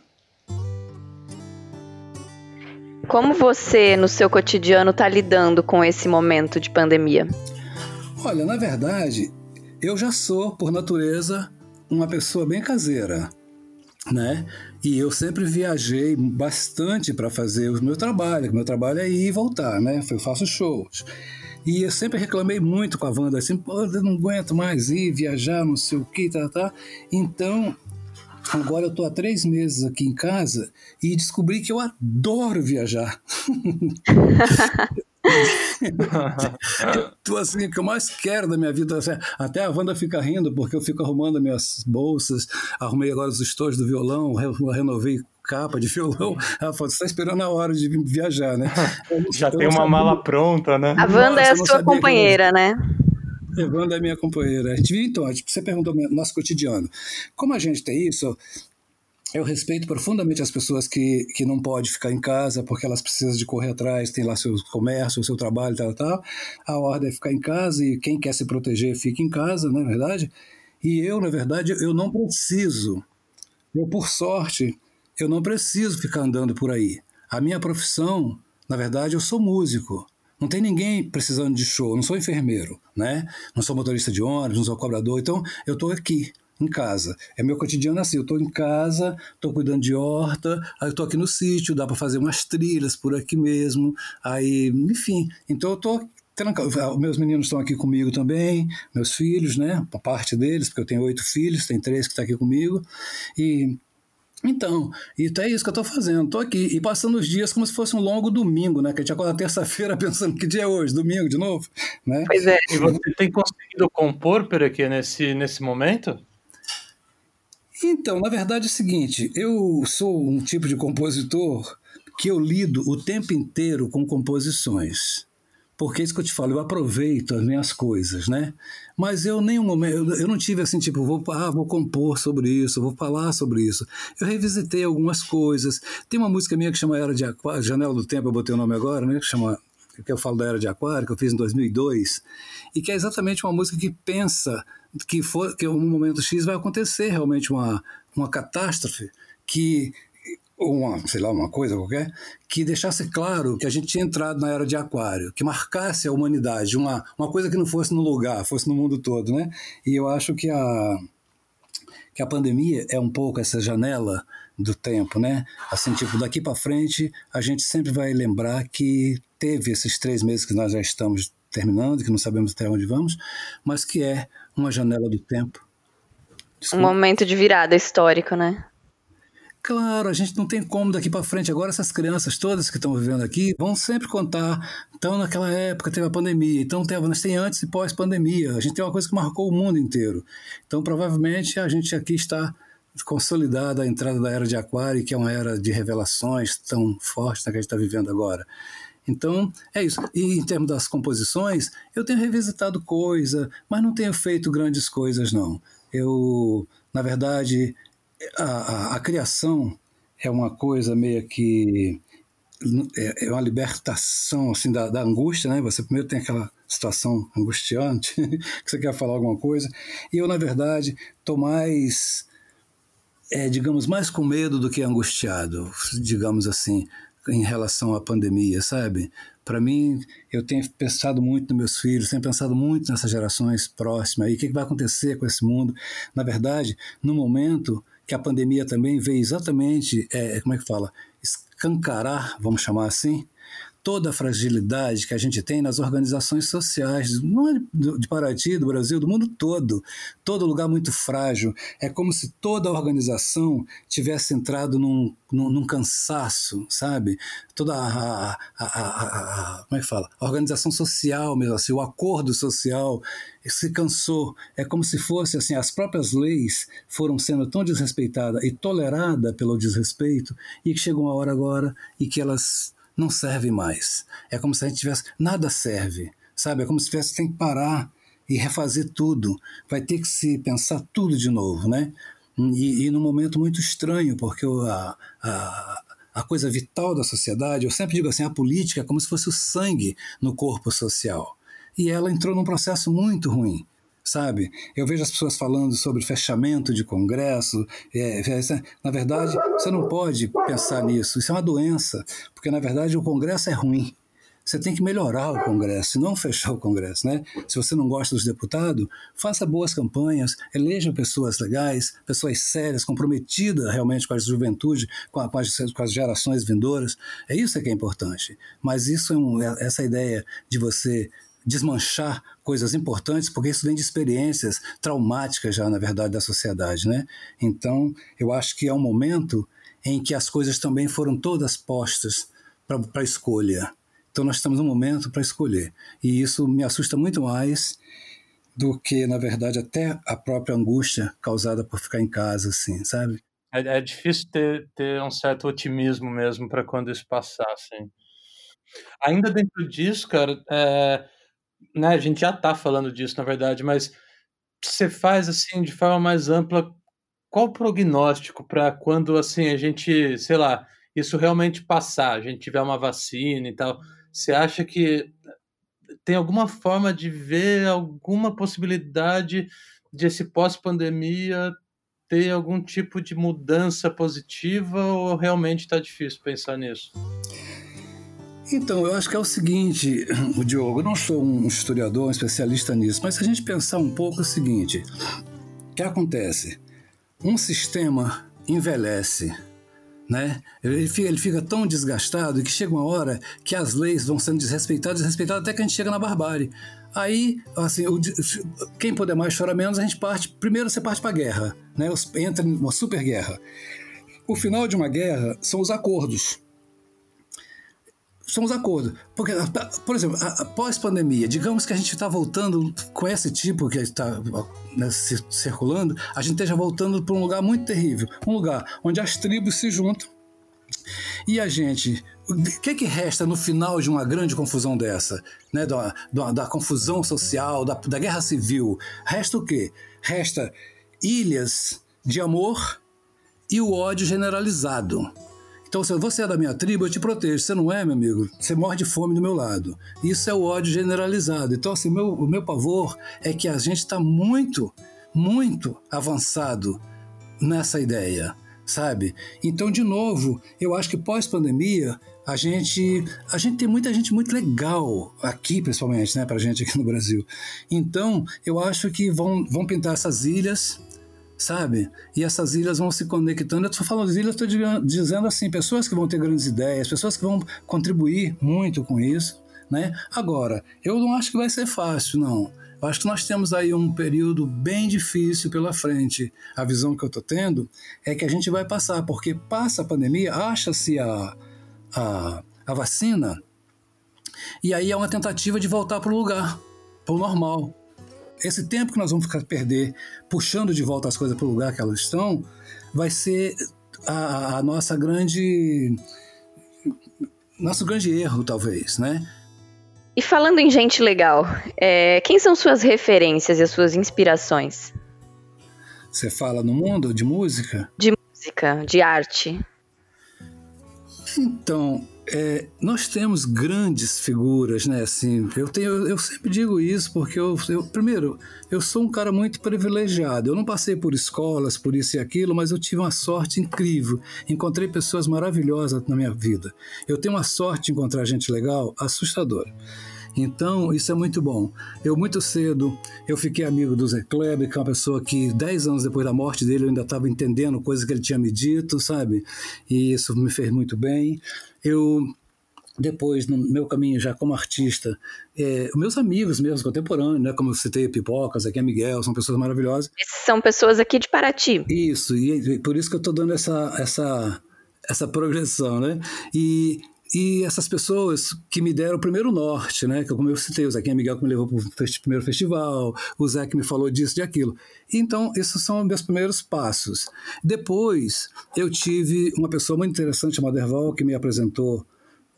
Como você, no seu cotidiano, está lidando com esse momento de pandemia? Olha, na verdade, eu já sou, por natureza, uma pessoa bem caseira, né? E eu sempre viajei bastante para fazer o meu trabalho. O meu trabalho é ir e voltar, né? Eu faço shows. E eu sempre reclamei muito com a Wanda, assim, pô, eu não aguento mais ir, viajar, não sei o que, tá, tá. Então, agora eu tô há três meses aqui em casa e descobri que eu adoro viajar. tu assim, o que eu mais quero da minha vida, assim, até a Wanda fica rindo, porque eu fico arrumando minhas bolsas, arrumei agora os estojos do violão, renovei capa de violão. Ela falou: você está esperando a hora de viajar, né? Já tem uma mala pronta, né? A Wanda é a sua companheira, né? Wanda é minha companheira. A gente, então, você perguntou nosso cotidiano. Como a gente tem isso, eu respeito profundamente as pessoas que, que não podem ficar em casa porque elas precisam de correr atrás, tem lá seu comércio, seu trabalho, tal, tal. A ordem é ficar em casa e quem quer se proteger fica em casa, não é verdade? E eu, na verdade, eu não preciso. Eu, por sorte, eu não preciso ficar andando por aí. A minha profissão, na verdade, eu sou músico. Não tem ninguém precisando de show, não sou enfermeiro, né? Não sou motorista de ônibus, não sou cobrador, então eu estou aqui em casa. É meu cotidiano assim, eu estou em casa, estou cuidando de horta, aí eu estou aqui no sítio, dá para fazer umas trilhas por aqui mesmo, aí, enfim, então eu estou ah, meus meninos estão aqui comigo também, meus filhos, né? Parte deles, porque eu tenho oito filhos, tem três que estão tá aqui comigo. E então, e é isso que eu estou fazendo. Estou aqui e passando os dias como se fosse um longo domingo, né? Que a gente acorda terça-feira pensando que dia é hoje, domingo de novo, né? Pois é. E você tem conseguido compor por aqui nesse, nesse momento? Então, na verdade é o seguinte, eu sou um tipo de compositor que eu lido o tempo inteiro com composições. Porque é isso que eu te falo, eu aproveito as minhas coisas, né? Mas eu nenhum momento, eu não tive assim, tipo, vou, ah, vou compor sobre isso, vou falar sobre isso. Eu revisitei algumas coisas. Tem uma música minha que chama Era de Aquário, Janela do Tempo, eu botei o nome agora, né? Que chama que eu falo da Era de Aquário, que eu fiz em 2002, e que é exatamente uma música que pensa que, for, que um momento X vai acontecer realmente uma, uma catástrofe que uma, sei lá, uma coisa qualquer, que deixasse claro que a gente tinha entrado na era de aquário, que marcasse a humanidade, uma, uma coisa que não fosse no lugar, fosse no mundo todo, né? E eu acho que a, que a pandemia é um pouco essa janela do tempo, né? Assim, tipo, daqui para frente, a gente sempre vai lembrar que teve esses três meses que nós já estamos terminando, que não sabemos até onde vamos, mas que é uma janela do tempo. Desculpa. Um momento de virada histórico, né? Claro, a gente não tem como daqui para frente. Agora, essas crianças todas que estão vivendo aqui vão sempre contar. Então, naquela época teve a pandemia. Então, tem, nós tem antes e pós-pandemia. A gente tem uma coisa que marcou o mundo inteiro. Então, provavelmente, a gente aqui está consolidada a entrada da era de Aquário, que é uma era de revelações tão forte né, que a gente está vivendo agora. Então, é isso. E em termos das composições, eu tenho revisitado coisa, mas não tenho feito grandes coisas, não. Eu, na verdade, a, a, criação é uma coisa meio que é, é uma libertação assim da, da, angústia, né? Você primeiro tem aquela situação angustiante, que você quer falar alguma coisa. E eu, na verdade, estou mais, é, digamos, mais com medo do que angustiado, digamos assim, em relação à pandemia, sabe? Para mim, eu tenho pensado muito nos meus filhos, tenho pensado muito nessas gerações próximas e o que vai acontecer com esse mundo. Na verdade, no momento que a pandemia também veio exatamente, é, como é que fala, escancarar, vamos chamar assim, toda a fragilidade que a gente tem nas organizações sociais, não é de Paraty, do Brasil, do mundo todo. Todo lugar muito frágil. É como se toda a organização tivesse entrado num, num, num cansaço, sabe? Toda a, a, a, a, Como é que fala? A organização social mesmo, assim, o acordo social se cansou. É como se fosse assim, as próprias leis foram sendo tão desrespeitadas e toleradas pelo desrespeito, e que chegou uma hora agora e que elas não serve mais. É como se a gente tivesse. Nada serve, sabe? É como se tivesse tem que parar e refazer tudo. Vai ter que se pensar tudo de novo, né? E, e num momento muito estranho, porque a, a, a coisa vital da sociedade, eu sempre digo assim, a política é como se fosse o sangue no corpo social. E ela entrou num processo muito ruim sabe? Eu vejo as pessoas falando sobre fechamento de congresso. É, é, na verdade, você não pode pensar nisso. Isso é uma doença, porque na verdade o congresso é ruim. Você tem que melhorar o Congresso, não fechar o Congresso, né? Se você não gosta dos deputados, faça boas campanhas, eleja pessoas legais, pessoas sérias, comprometidas realmente com a juventude, com, a, com, as, com as, gerações vindouras. É isso que é importante. Mas isso é um, é, essa ideia de você desmanchar coisas importantes, porque isso vem de experiências traumáticas já, na verdade, da sociedade, né? Então, eu acho que é um momento em que as coisas também foram todas postas para escolha. Então, nós estamos num momento para escolher. E isso me assusta muito mais do que, na verdade, até a própria angústia causada por ficar em casa, assim, sabe? É, é difícil ter, ter um certo otimismo mesmo para quando isso passar, assim. Ainda dentro disso, cara, é, né, a gente já está falando disso, na verdade, mas você faz assim de forma mais ampla, qual o prognóstico para quando assim a gente, sei lá, isso realmente passar, a gente tiver uma vacina e tal, você acha que tem alguma forma de ver alguma possibilidade de esse pós-pandemia ter algum tipo de mudança positiva ou realmente está difícil pensar nisso? Então, eu acho que é o seguinte, o Diogo, eu não sou um historiador, um especialista nisso, mas se a gente pensar um pouco é o seguinte, o que acontece? Um sistema envelhece, né? Ele fica, ele fica tão desgastado que chega uma hora que as leis vão sendo desrespeitadas, desrespeitadas até que a gente chega na barbárie. Aí, assim, o, quem puder mais chora menos, a gente parte. Primeiro você parte para a guerra, né? Entra em uma super guerra. O final de uma guerra são os acordos são os acordos. Porque, por exemplo, após pandemia, digamos que a gente está voltando com esse tipo que está né, circulando, a gente esteja voltando para um lugar muito terrível, um lugar onde as tribos se juntam e a gente, o que, que resta no final de uma grande confusão dessa, né, da, da, da confusão social, da, da guerra civil? Resta o quê? Resta ilhas de amor e o ódio generalizado. Então, se você é da minha tribo, eu te protejo. Você não é, meu amigo, você morre de fome do meu lado. Isso é o ódio generalizado. Então, assim, meu, o meu pavor é que a gente está muito, muito avançado nessa ideia, sabe? Então, de novo, eu acho que pós-pandemia a gente a gente tem muita gente muito legal aqui principalmente né para gente aqui no Brasil então eu acho que vão vão pintar essas ilhas sabe? E essas ilhas vão se conectando. Eu estou falando de ilhas, estou dizendo assim, pessoas que vão ter grandes ideias, pessoas que vão contribuir muito com isso, né? Agora, eu não acho que vai ser fácil, não. Eu acho que nós temos aí um período bem difícil pela frente. A visão que eu estou tendo é que a gente vai passar, porque passa a pandemia, acha-se a, a, a vacina, e aí é uma tentativa de voltar para o lugar, para o normal esse tempo que nós vamos ficar perder puxando de volta as coisas para o lugar que elas estão, vai ser a, a nossa grande nosso grande erro, talvez, né? E falando em gente legal, é, quem são suas referências e as suas inspirações? Você fala no mundo de música? De música, de arte. Então, é, nós temos grandes figuras, né? Assim, eu tenho, eu sempre digo isso porque eu, eu, primeiro, eu sou um cara muito privilegiado. Eu não passei por escolas, por isso e aquilo, mas eu tive uma sorte incrível. Encontrei pessoas maravilhosas na minha vida. Eu tenho uma sorte de encontrar gente legal, assustadora. Então, isso é muito bom. Eu, muito cedo, eu fiquei amigo do Zé Kleber, que é uma pessoa que, dez anos depois da morte dele, eu ainda estava entendendo coisas que ele tinha me dito, sabe? E isso me fez muito bem. Eu depois, no meu caminho já como artista, é, meus amigos mesmo, contemporâneos, né, como eu citei, Pipocas, aqui é Miguel, são pessoas maravilhosas. São pessoas aqui de Paraty. Isso, e, e por isso que eu estou dando essa, essa, essa progressão, né? E e essas pessoas que me deram o primeiro norte, né? Que como eu citei, o Zequinha Miguel que me levou para o primeiro festival, o Zé que me falou disso, de aquilo. Então, esses são meus primeiros passos. Depois, eu tive uma pessoa muito interessante chamada Erval, que me apresentou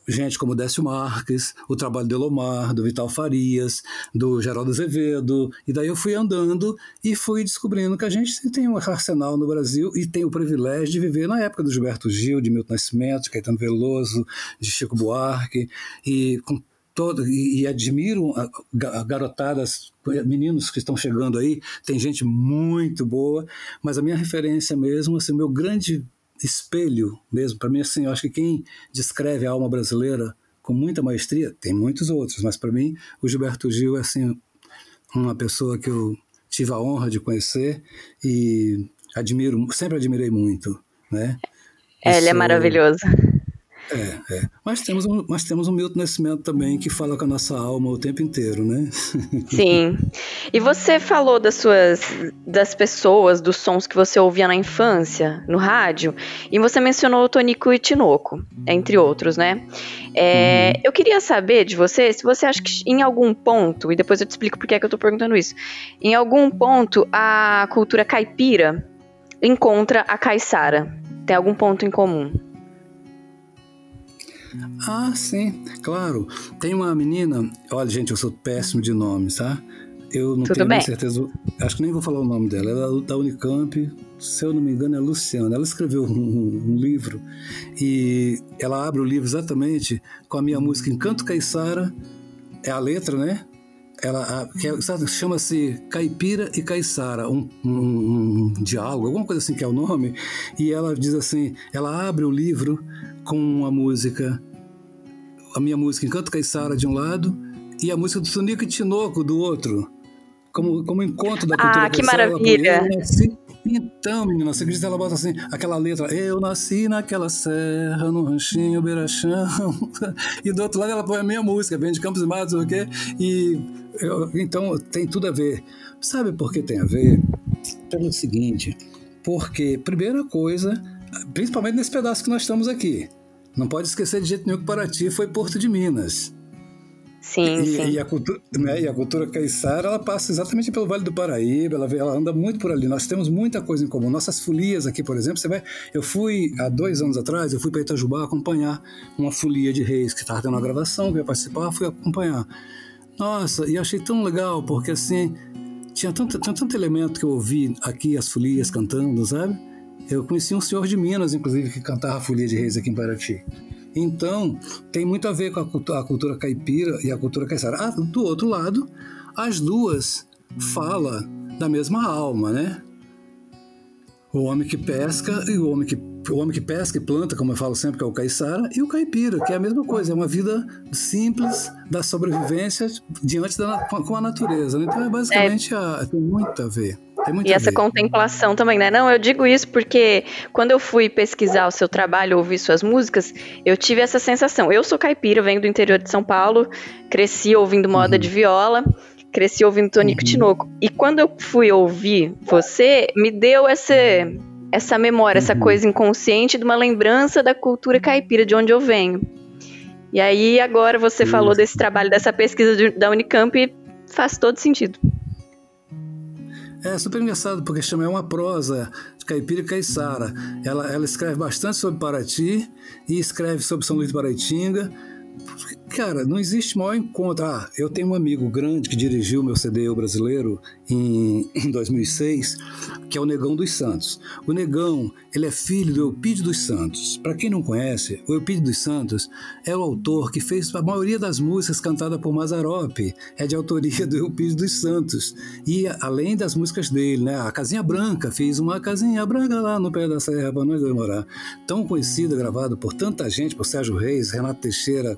gente como Décio Marques, o trabalho do Elomar, do Vital Farias, do Geraldo Azevedo, e daí eu fui andando e fui descobrindo que a gente tem um arsenal no Brasil e tem o privilégio de viver na época do Gilberto Gil, de Milton Nascimento, de Caetano Veloso, de Chico Buarque, e com todo e, e admiro garotadas, meninos que estão chegando aí, tem gente muito boa, mas a minha referência mesmo, assim, meu grande espelho mesmo. Para mim, assim, eu acho que quem descreve a alma brasileira com muita maestria, tem muitos outros, mas para mim, o Gilberto Gil é assim, uma pessoa que eu tive a honra de conhecer e admiro, sempre admirei muito, né? É, ele é maravilhoso. É, é. Mas temos, um, mas temos um Milton Nascimento também que fala com a nossa alma o tempo inteiro, né? Sim. E você falou das suas das pessoas, dos sons que você ouvia na infância, no rádio, e você mencionou o Tonico e Tinoco, entre outros, né? É, uhum. Eu queria saber de você se você acha que em algum ponto, e depois eu te explico por que, é que eu tô perguntando isso, em algum ponto a cultura caipira encontra a caiçara. Tem algum ponto em comum? Ah, sim, claro. Tem uma menina, olha, gente, eu sou péssimo de nomes, tá? Eu não Tudo tenho bem. certeza, acho que nem vou falar o nome dela. Ela é da Unicamp, se eu não me engano, é Luciana. Ela escreveu um, um livro e ela abre o livro exatamente com a minha música Encanto Caiçara, é a letra, né? Ela é, chama-se Caipira e Caiçara, um, um, um, diálogo, alguma coisa assim que é o nome, e ela diz assim, ela abre o livro com uma música, a minha música Encanto Caiçara de um lado e a música do Sonico e Tinoco do outro, como, como encontro da cultura Ah, que maravilha! Então, menina, você acredita? Ela bota assim, aquela letra, eu nasci naquela serra, no ranchinho, beirachão. e do outro lado ela põe a minha música, vem de Campos e Matos, o quê? E eu, então tem tudo a ver. Sabe por que tem a ver? Pelo seguinte, porque, primeira coisa, principalmente nesse pedaço que nós estamos aqui, não pode esquecer de jeito nenhum que Paraty foi Porto de Minas. Sim, e, sim. E a, cultura, né, e a cultura caiçara, ela passa exatamente pelo Vale do Paraíba, ela, ela anda muito por ali. Nós temos muita coisa em comum. Nossas folias aqui, por exemplo, você vai. Eu fui, há dois anos atrás, eu fui para Itajubá acompanhar uma folia de reis que estava tendo uma gravação, que ia participar, fui acompanhar. Nossa, e achei tão legal, porque assim, tinha tanto, tinha tanto elemento que eu ouvi aqui, as folias cantando, sabe? Eu conheci um senhor de Minas, inclusive, que cantava folia de reis aqui em Paraty. Então, tem muito a ver com a cultura, a cultura caipira e a cultura caiçara. Ah, do outro lado, as duas falam da mesma alma, né? O homem que pesca e o homem que o homem que pesca e planta, como eu falo sempre, que é o caiçara, e o caipira, que é a mesma coisa, é uma vida simples da sobrevivência diante da com a natureza. Né? Então é basicamente é. A, tem muito a ver e essa contemplação também, né? Não, eu digo isso porque quando eu fui pesquisar o seu trabalho, ouvir suas músicas, eu tive essa sensação. Eu sou caipira, venho do interior de São Paulo, cresci ouvindo moda uhum. de viola, cresci ouvindo Tonico uhum. Tinoco. E quando eu fui ouvir você, me deu essa, essa memória, uhum. essa coisa inconsciente de uma lembrança da cultura caipira, de onde eu venho. E aí, agora você isso. falou desse trabalho, dessa pesquisa de, da Unicamp, faz todo sentido. É super engraçado, porque chama é uma prosa de caipira e caiçara. Ela, ela escreve bastante sobre Paraty e escreve sobre São Luís de Paraitinga. Cara, não existe maior encontro. Ah, eu tenho um amigo grande que dirigiu meu CD Eu Brasileiro em, em 2006, que é o Negão dos Santos. O Negão, ele é filho do Eupídio dos Santos. Para quem não conhece, o Eupídio dos Santos é o autor que fez a maioria das músicas cantadas por Mazarop. É de autoria do Eupídio dos Santos. E além das músicas dele, né? A Casinha Branca, fez uma casinha branca lá no pé da serra para nós demorar. Tão conhecida, gravada por tanta gente, por Sérgio Reis, Renato Teixeira,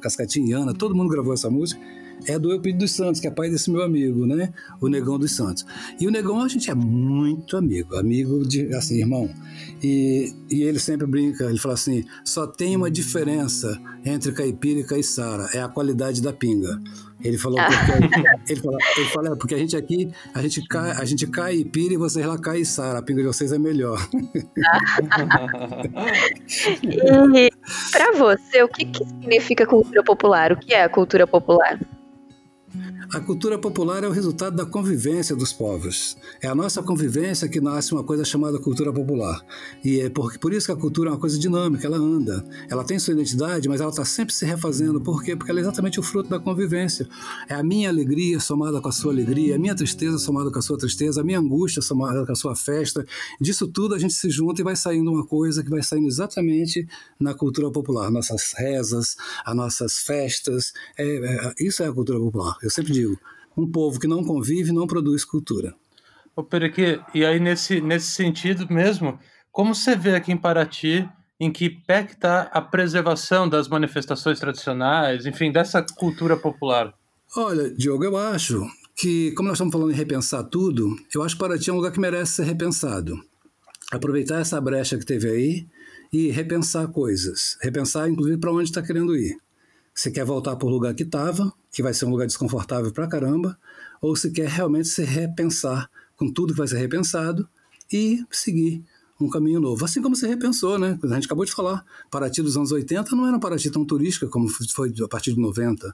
Todo mundo gravou essa música é do Eupídio dos Santos, que é pai desse meu amigo, né? O Negão dos Santos. E o Negão a gente é muito amigo, amigo de, assim, irmão. E, e ele sempre brinca, ele fala assim: só tem uma diferença entre caipira e caiçara, é a qualidade da pinga. Ele falou porque, ele fala, ele fala, é, porque a gente aqui, a gente cai, a gente cai pira e vocês lá cai sara, a pinga de vocês é melhor. e para você, o que, que significa cultura popular? O que é a cultura popular? A cultura popular é o resultado da convivência dos povos. É a nossa convivência que nasce uma coisa chamada cultura popular. E é por, por isso que a cultura é uma coisa dinâmica, ela anda. Ela tem sua identidade, mas ela está sempre se refazendo. Por quê? Porque ela é exatamente o fruto da convivência. É a minha alegria somada com a sua alegria, a minha tristeza somada com a sua tristeza, a minha angústia somada com a sua festa. Disso tudo a gente se junta e vai saindo uma coisa que vai saindo exatamente na cultura popular. Nossas rezas, as nossas festas. É, é, isso é a cultura popular. Eu sempre digo, um povo que não convive não produz cultura. Ô, Perequê, e aí nesse, nesse sentido mesmo, como você vê aqui em Paraty, em que pé que está a preservação das manifestações tradicionais, enfim, dessa cultura popular? Olha, Diogo, eu acho que, como nós estamos falando em repensar tudo, eu acho que Paraty é um lugar que merece ser repensado. Aproveitar essa brecha que teve aí e repensar coisas. Repensar, inclusive, para onde está querendo ir. Se quer voltar para o lugar que estava, que vai ser um lugar desconfortável pra caramba, ou se quer realmente se repensar com tudo que vai ser repensado e seguir um caminho novo. Assim como se repensou, né? A gente acabou de falar, Paraty dos anos 80 não era um Paraty tão turística como foi a partir de 90.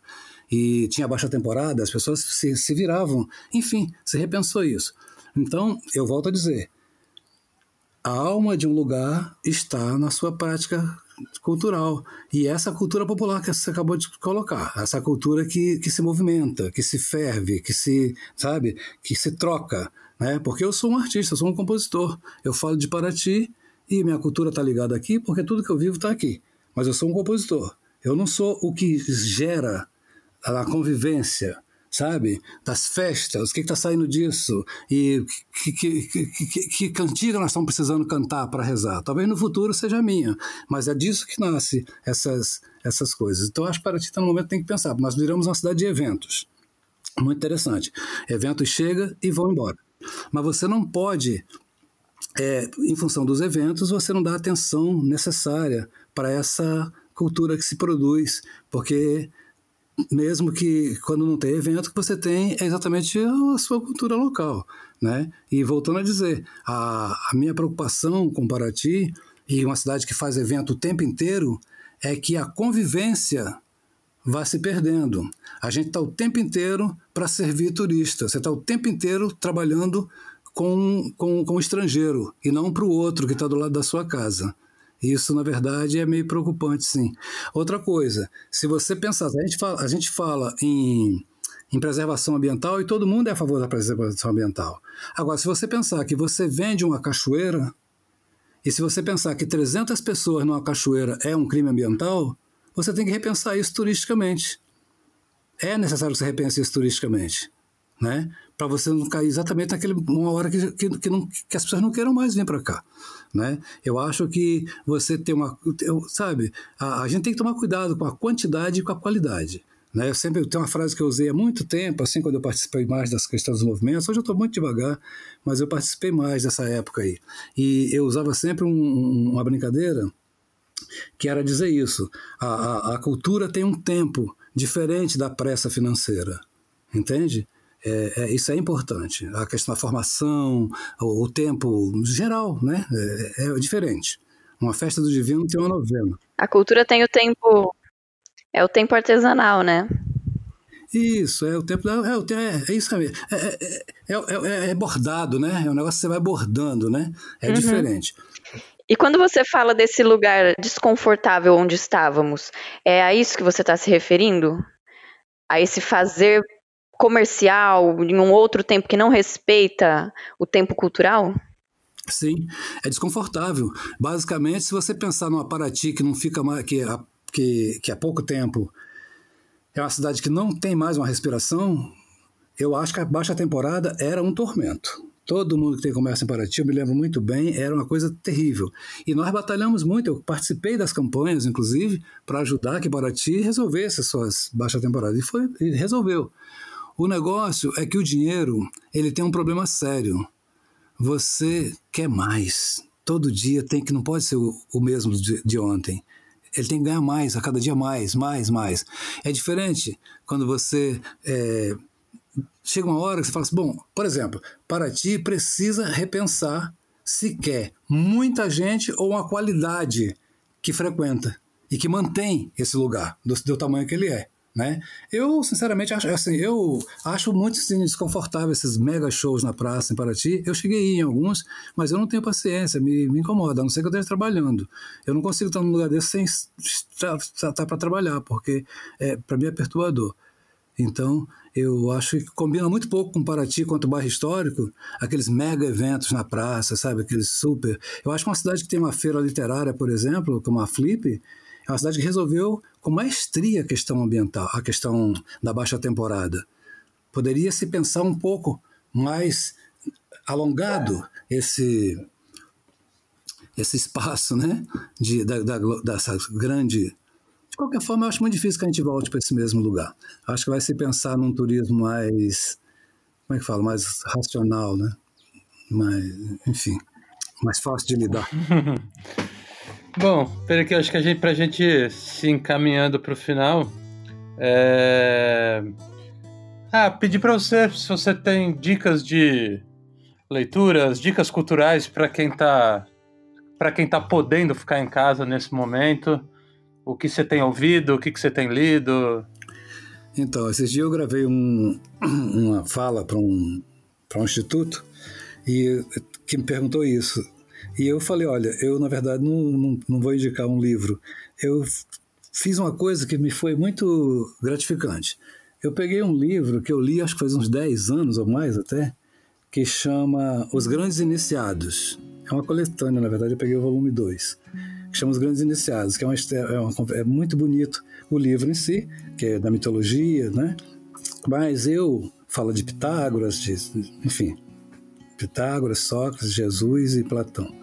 E tinha baixa temporada, as pessoas se, se viravam. Enfim, se repensou isso. Então, eu volto a dizer, a alma de um lugar está na sua prática cultural. E essa cultura popular que você acabou de colocar, essa cultura que, que se movimenta, que se ferve, que se, sabe, que se troca. Né? Porque eu sou um artista, sou um compositor. Eu falo de Paraty e minha cultura está ligada aqui porque tudo que eu vivo está aqui. Mas eu sou um compositor. Eu não sou o que gera a convivência, sabe? Das festas, o que está saindo disso? E que, que, que, que, cantiga nós estamos precisando cantar para rezar? Talvez no futuro seja minha, mas é disso que nasce essas, essas coisas. Então, acho que Paraty está no momento tem que pensar. Nós viramos uma cidade de eventos. Muito interessante. Eventos chegam e vão embora. Mas você não pode, é, em função dos eventos, você não dá a atenção necessária para essa cultura que se produz, porque mesmo que quando não tem evento, que você tem é exatamente a sua cultura local. Né? E voltando a dizer, a, a minha preocupação com Paraty, e uma cidade que faz evento o tempo inteiro, é que a convivência vai se perdendo. A gente está o tempo inteiro para servir turista, você está o tempo inteiro trabalhando com, com, com o estrangeiro e não para o outro que está do lado da sua casa. Isso, na verdade, é meio preocupante, sim. Outra coisa, se você pensar, a gente fala, a gente fala em, em preservação ambiental e todo mundo é a favor da preservação ambiental. Agora, se você pensar que você vende uma cachoeira, e se você pensar que 300 pessoas numa cachoeira é um crime ambiental, você tem que repensar isso turisticamente. É necessário que você repense isso turisticamente, né? Para você não cair exatamente naquele uma hora que, que, que, não, que as pessoas não queiram mais vir para cá. Né? Eu acho que você tem uma. Sabe, a, a, gente tem que tomar cuidado com a quantidade e com a qualidade. Né? Eu sempre tenho uma frase que eu usei há muito tempo, assim, quando eu participei mais das questões dos movimentos. Hoje eu estou muito devagar, mas eu participei mais dessa época aí. E eu usava sempre um, uma brincadeira que era dizer isso: a, a, a cultura tem um tempo diferente da pressa financeira. Entende? É, é, isso é importante. A questão da formação, o, o tempo geral, né? É, é, diferente. Uma festa do divino tem uma novena. A cultura tem o tempo. É o tempo artesanal, né? Isso, é o tempo. É, é, é isso mesmo. É, é, é, bordado, né? É um negócio que você vai bordando, né? É uhum. diferente. E quando você fala desse lugar desconfortável onde estávamos, é a isso que você está se referindo? A esse fazer comercial em um outro tempo que não respeita o tempo cultural? Sim, é desconfortável. Basicamente, se você pensar numa Paraty que não fica mais que, que, que há pouco tempo é uma cidade que não tem mais uma respiração, eu acho que a baixa temporada era um tormento. Todo mundo que tem comércio em Paraty, eu me lembro muito bem, era uma coisa terrível. E nós batalhamos muito, eu participei das campanhas, inclusive, para ajudar que Paraty resolvesse suas baixas temporadas. E, foi, e resolveu. O negócio é que o dinheiro ele tem um problema sério. Você quer mais. Todo dia tem que não pode ser o, o mesmo de, de ontem. Ele tem que ganhar mais, a cada dia mais, mais, mais. É diferente quando você é, chega uma hora que você fala assim, bom, por exemplo, Paraty precisa repensar se quer muita gente ou uma qualidade que frequenta e que mantém esse lugar do, do tamanho que ele é. Né? Eu, sinceramente, acho, assim, eu acho muito assim, desconfortável esses mega shows na praça em Paraty. Eu cheguei em alguns, mas eu não tenho paciência, me, me incomoda, a não ser que eu esteja trabalhando. Eu não consigo estar num lugar desse sem estar, estar para trabalhar, porque é, para mim é perturbador. Então, eu acho que combina muito pouco com Paraty quanto bairro histórico, aqueles mega eventos na praça, sabe? Aqueles super. Eu acho que uma cidade que tem uma feira literária, por exemplo, como a Flip, é uma cidade que resolveu com maestria a questão ambiental, a questão da baixa temporada. Poderia se pensar um pouco mais alongado esse esse espaço, né, de, da, da, dessa grande de qualquer forma, eu acho muito difícil que a gente volte para esse mesmo lugar. Acho que vai se pensar num turismo mais, como é que fala, mais racional, né? Mais, enfim, mais fácil de lidar. Bom, peraí que eu acho que a gente, pra gente se encaminhando para o final, é... Ah, pedir para você se você tem dicas de leituras, dicas culturais para quem tá para quem tá podendo ficar em casa nesse momento o que você tem ouvido, o que, que você tem lido? Então, esses dias eu gravei um, uma fala para um, um instituto e que me perguntou isso. E eu falei, olha, eu na verdade não, não, não vou indicar um livro. Eu fiz uma coisa que me foi muito gratificante. Eu peguei um livro que eu li, acho que faz uns 10 anos ou mais até, que chama Os Grandes Iniciados. É uma coletânea, na verdade, eu peguei o volume 2 que chama Os Grandes Iniciados, que é, uma, é, uma, é muito bonito o livro em si, que é da mitologia, né? Mas eu falo de Pitágoras, de, enfim, Pitágoras, Sócrates, Jesus e Platão.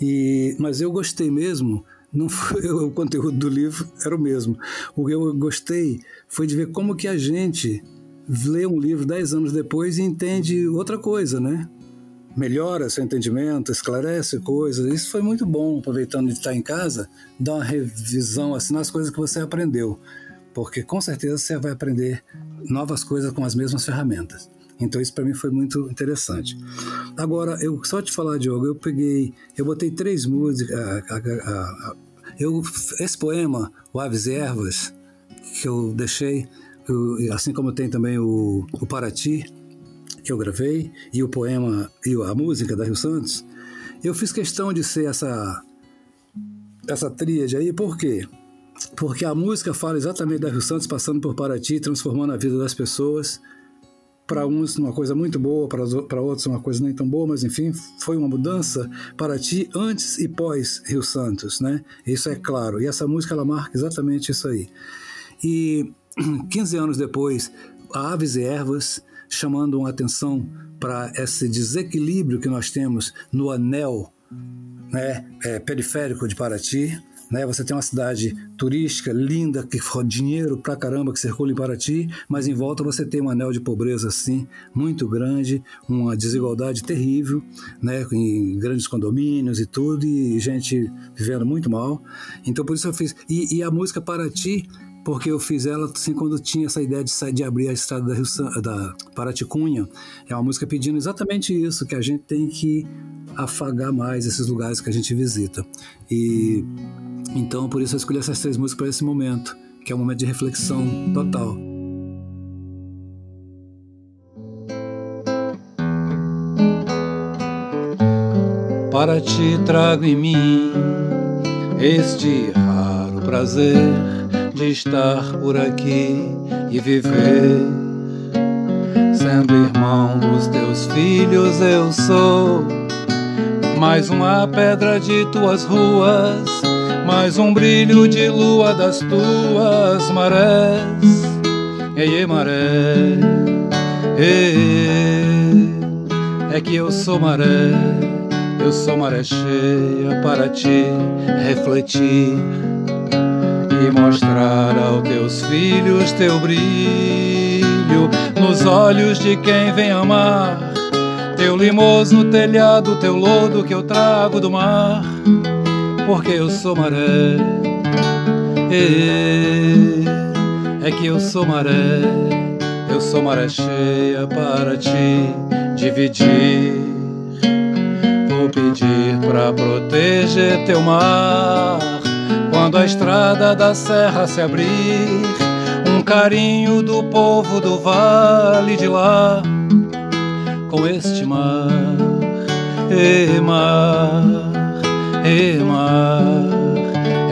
E, mas eu gostei mesmo, não foi o conteúdo do livro era o mesmo. O que eu gostei foi de ver como que a gente lê um livro dez anos depois e entende outra coisa, né? melhora seu entendimento, esclarece coisas. Isso foi muito bom, aproveitando de estar em casa, dar uma revisão assim nas coisas que você aprendeu, porque com certeza você vai aprender novas coisas com as mesmas ferramentas. Então isso para mim foi muito interessante. Agora, eu só te falar, Diogo, eu peguei, eu botei três músicas, a, a, a, eu esse poema, o Aves e Ervas, que eu deixei, eu, assim como tem também o, o Paraty, que eu gravei e o poema e a música da Rio Santos, eu fiz questão de ser essa essa tríade aí, por quê? Porque a música fala exatamente da Rio Santos passando por Paraty, transformando a vida das pessoas. Para uns uma coisa muito boa, para outros uma coisa nem tão boa, mas enfim, foi uma mudança para ti antes e pós Rio Santos, né? Isso é claro. E essa música ela marca exatamente isso aí. E 15 anos depois, Aves e Ervas chamando uma atenção para esse desequilíbrio que nós temos no anel né, é, periférico de Paraty. Né? Você tem uma cidade turística linda, que dinheiro pra caramba que circula em Paraty, mas em volta você tem um anel de pobreza assim, muito grande, uma desigualdade terrível, né? em grandes condomínios e tudo, e gente vivendo muito mal. Então por isso eu fiz. E, e a música Paraty porque eu fiz ela assim quando tinha essa ideia de, de abrir a estrada da, Rio, da Paraticunha. É uma música pedindo exatamente isso, que a gente tem que afagar mais esses lugares que a gente visita. E então por isso eu escolhi essas três músicas para esse momento, que é um momento de reflexão total. para ti trago em mim este raro prazer de estar por aqui e viver. Sendo irmão dos teus filhos, eu sou mais uma pedra de tuas ruas, mais um brilho de lua das tuas marés. Ei, maré, ei, é que eu sou maré, eu sou maré cheia para te refletir e mostrar aos teus filhos teu brilho nos olhos de quem vem amar. Teu limoso telhado, teu lodo que eu trago do mar, porque eu sou maré. E é que eu sou maré, eu sou maré cheia para te dividir. Vou pedir pra proteger teu mar quando a estrada da serra se abrir. Um carinho do povo do vale de lá com este mar, e mar, e mar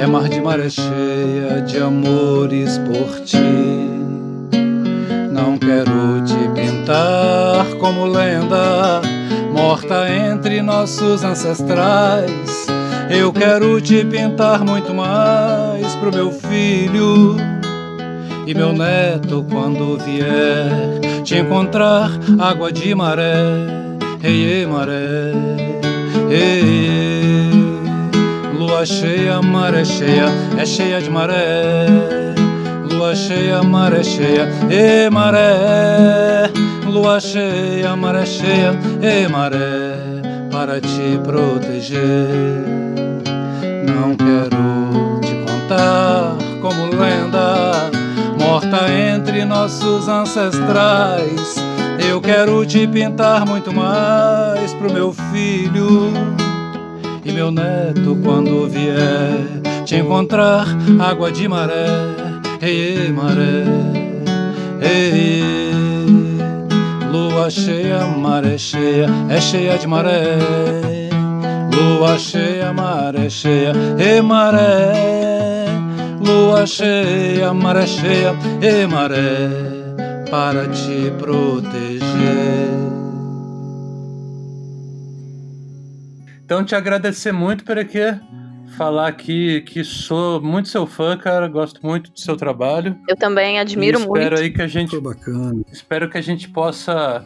é mar de maré cheia de amores por ti. Não quero te pintar como lenda, morta entre nossos ancestrais. Eu quero te pintar muito mais pro meu filho e meu neto quando vier te encontrar água de maré, ei, ei maré, ei, ei Lua cheia, maré cheia, é cheia de maré. Lua cheia, maré cheia, e maré. Lua cheia, maré cheia, e maré. Para te proteger. Não quero te contar como lenda, morta entre nossos ancestrais. Eu quero te pintar muito mais pro meu filho e meu neto quando vier te encontrar água de maré, ei, ei maré, ei, lua cheia, maré cheia, é cheia de maré, lua cheia, maré cheia, e maré, lua cheia, maré cheia, e maré, para te proteger. Então, te agradecer muito por aqui, falar aqui que sou muito seu fã, cara, gosto muito do seu trabalho. Eu também admiro espero muito. Espero aí que a gente. Foi bacana. Espero que a gente possa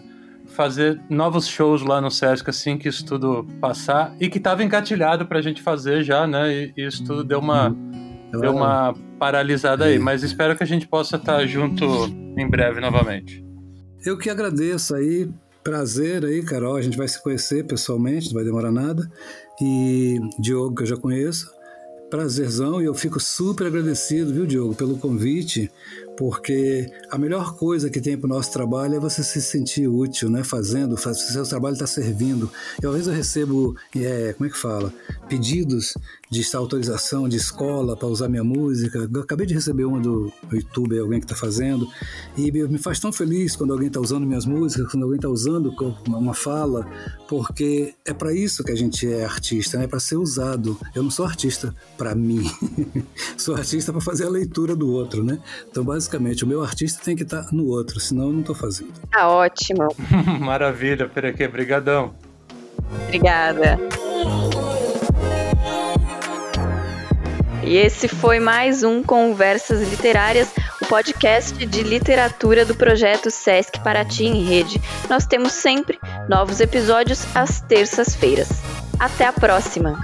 fazer novos shows lá no Sesc assim que isso tudo passar e que estava engatilhado pra gente fazer já, né? E, isso tudo deu uma uhum. deu uma paralisada aí, mas espero que a gente possa estar junto em breve novamente. Eu que agradeço aí Prazer aí, Carol. A gente vai se conhecer pessoalmente, não vai demorar nada. E Diogo, que eu já conheço. Prazerzão e eu fico super agradecido, viu, Diogo, pelo convite, porque a melhor coisa que tem para o nosso trabalho é você se sentir útil, né? Fazendo, faz, seu trabalho está servindo. E às vezes eu recebo, é, como é que fala? Pedidos de autorização de escola para usar minha música. Eu acabei de receber uma do YouTube, alguém que está fazendo, e me faz tão feliz quando alguém está usando minhas músicas, quando alguém está usando uma fala, porque é para isso que a gente é artista, né? É para ser usado. Eu não sou artista para mim, sou artista para fazer a leitura do outro, né? Então, basicamente, o meu artista tem que estar tá no outro, senão eu não estou fazendo. Tá ótimo. Maravilha, Perequê, brigadão. Obrigada. E esse foi mais um Conversas Literárias, o podcast de literatura do projeto Sesc Paraty em Rede. Nós temos sempre novos episódios às terças-feiras. Até a próxima!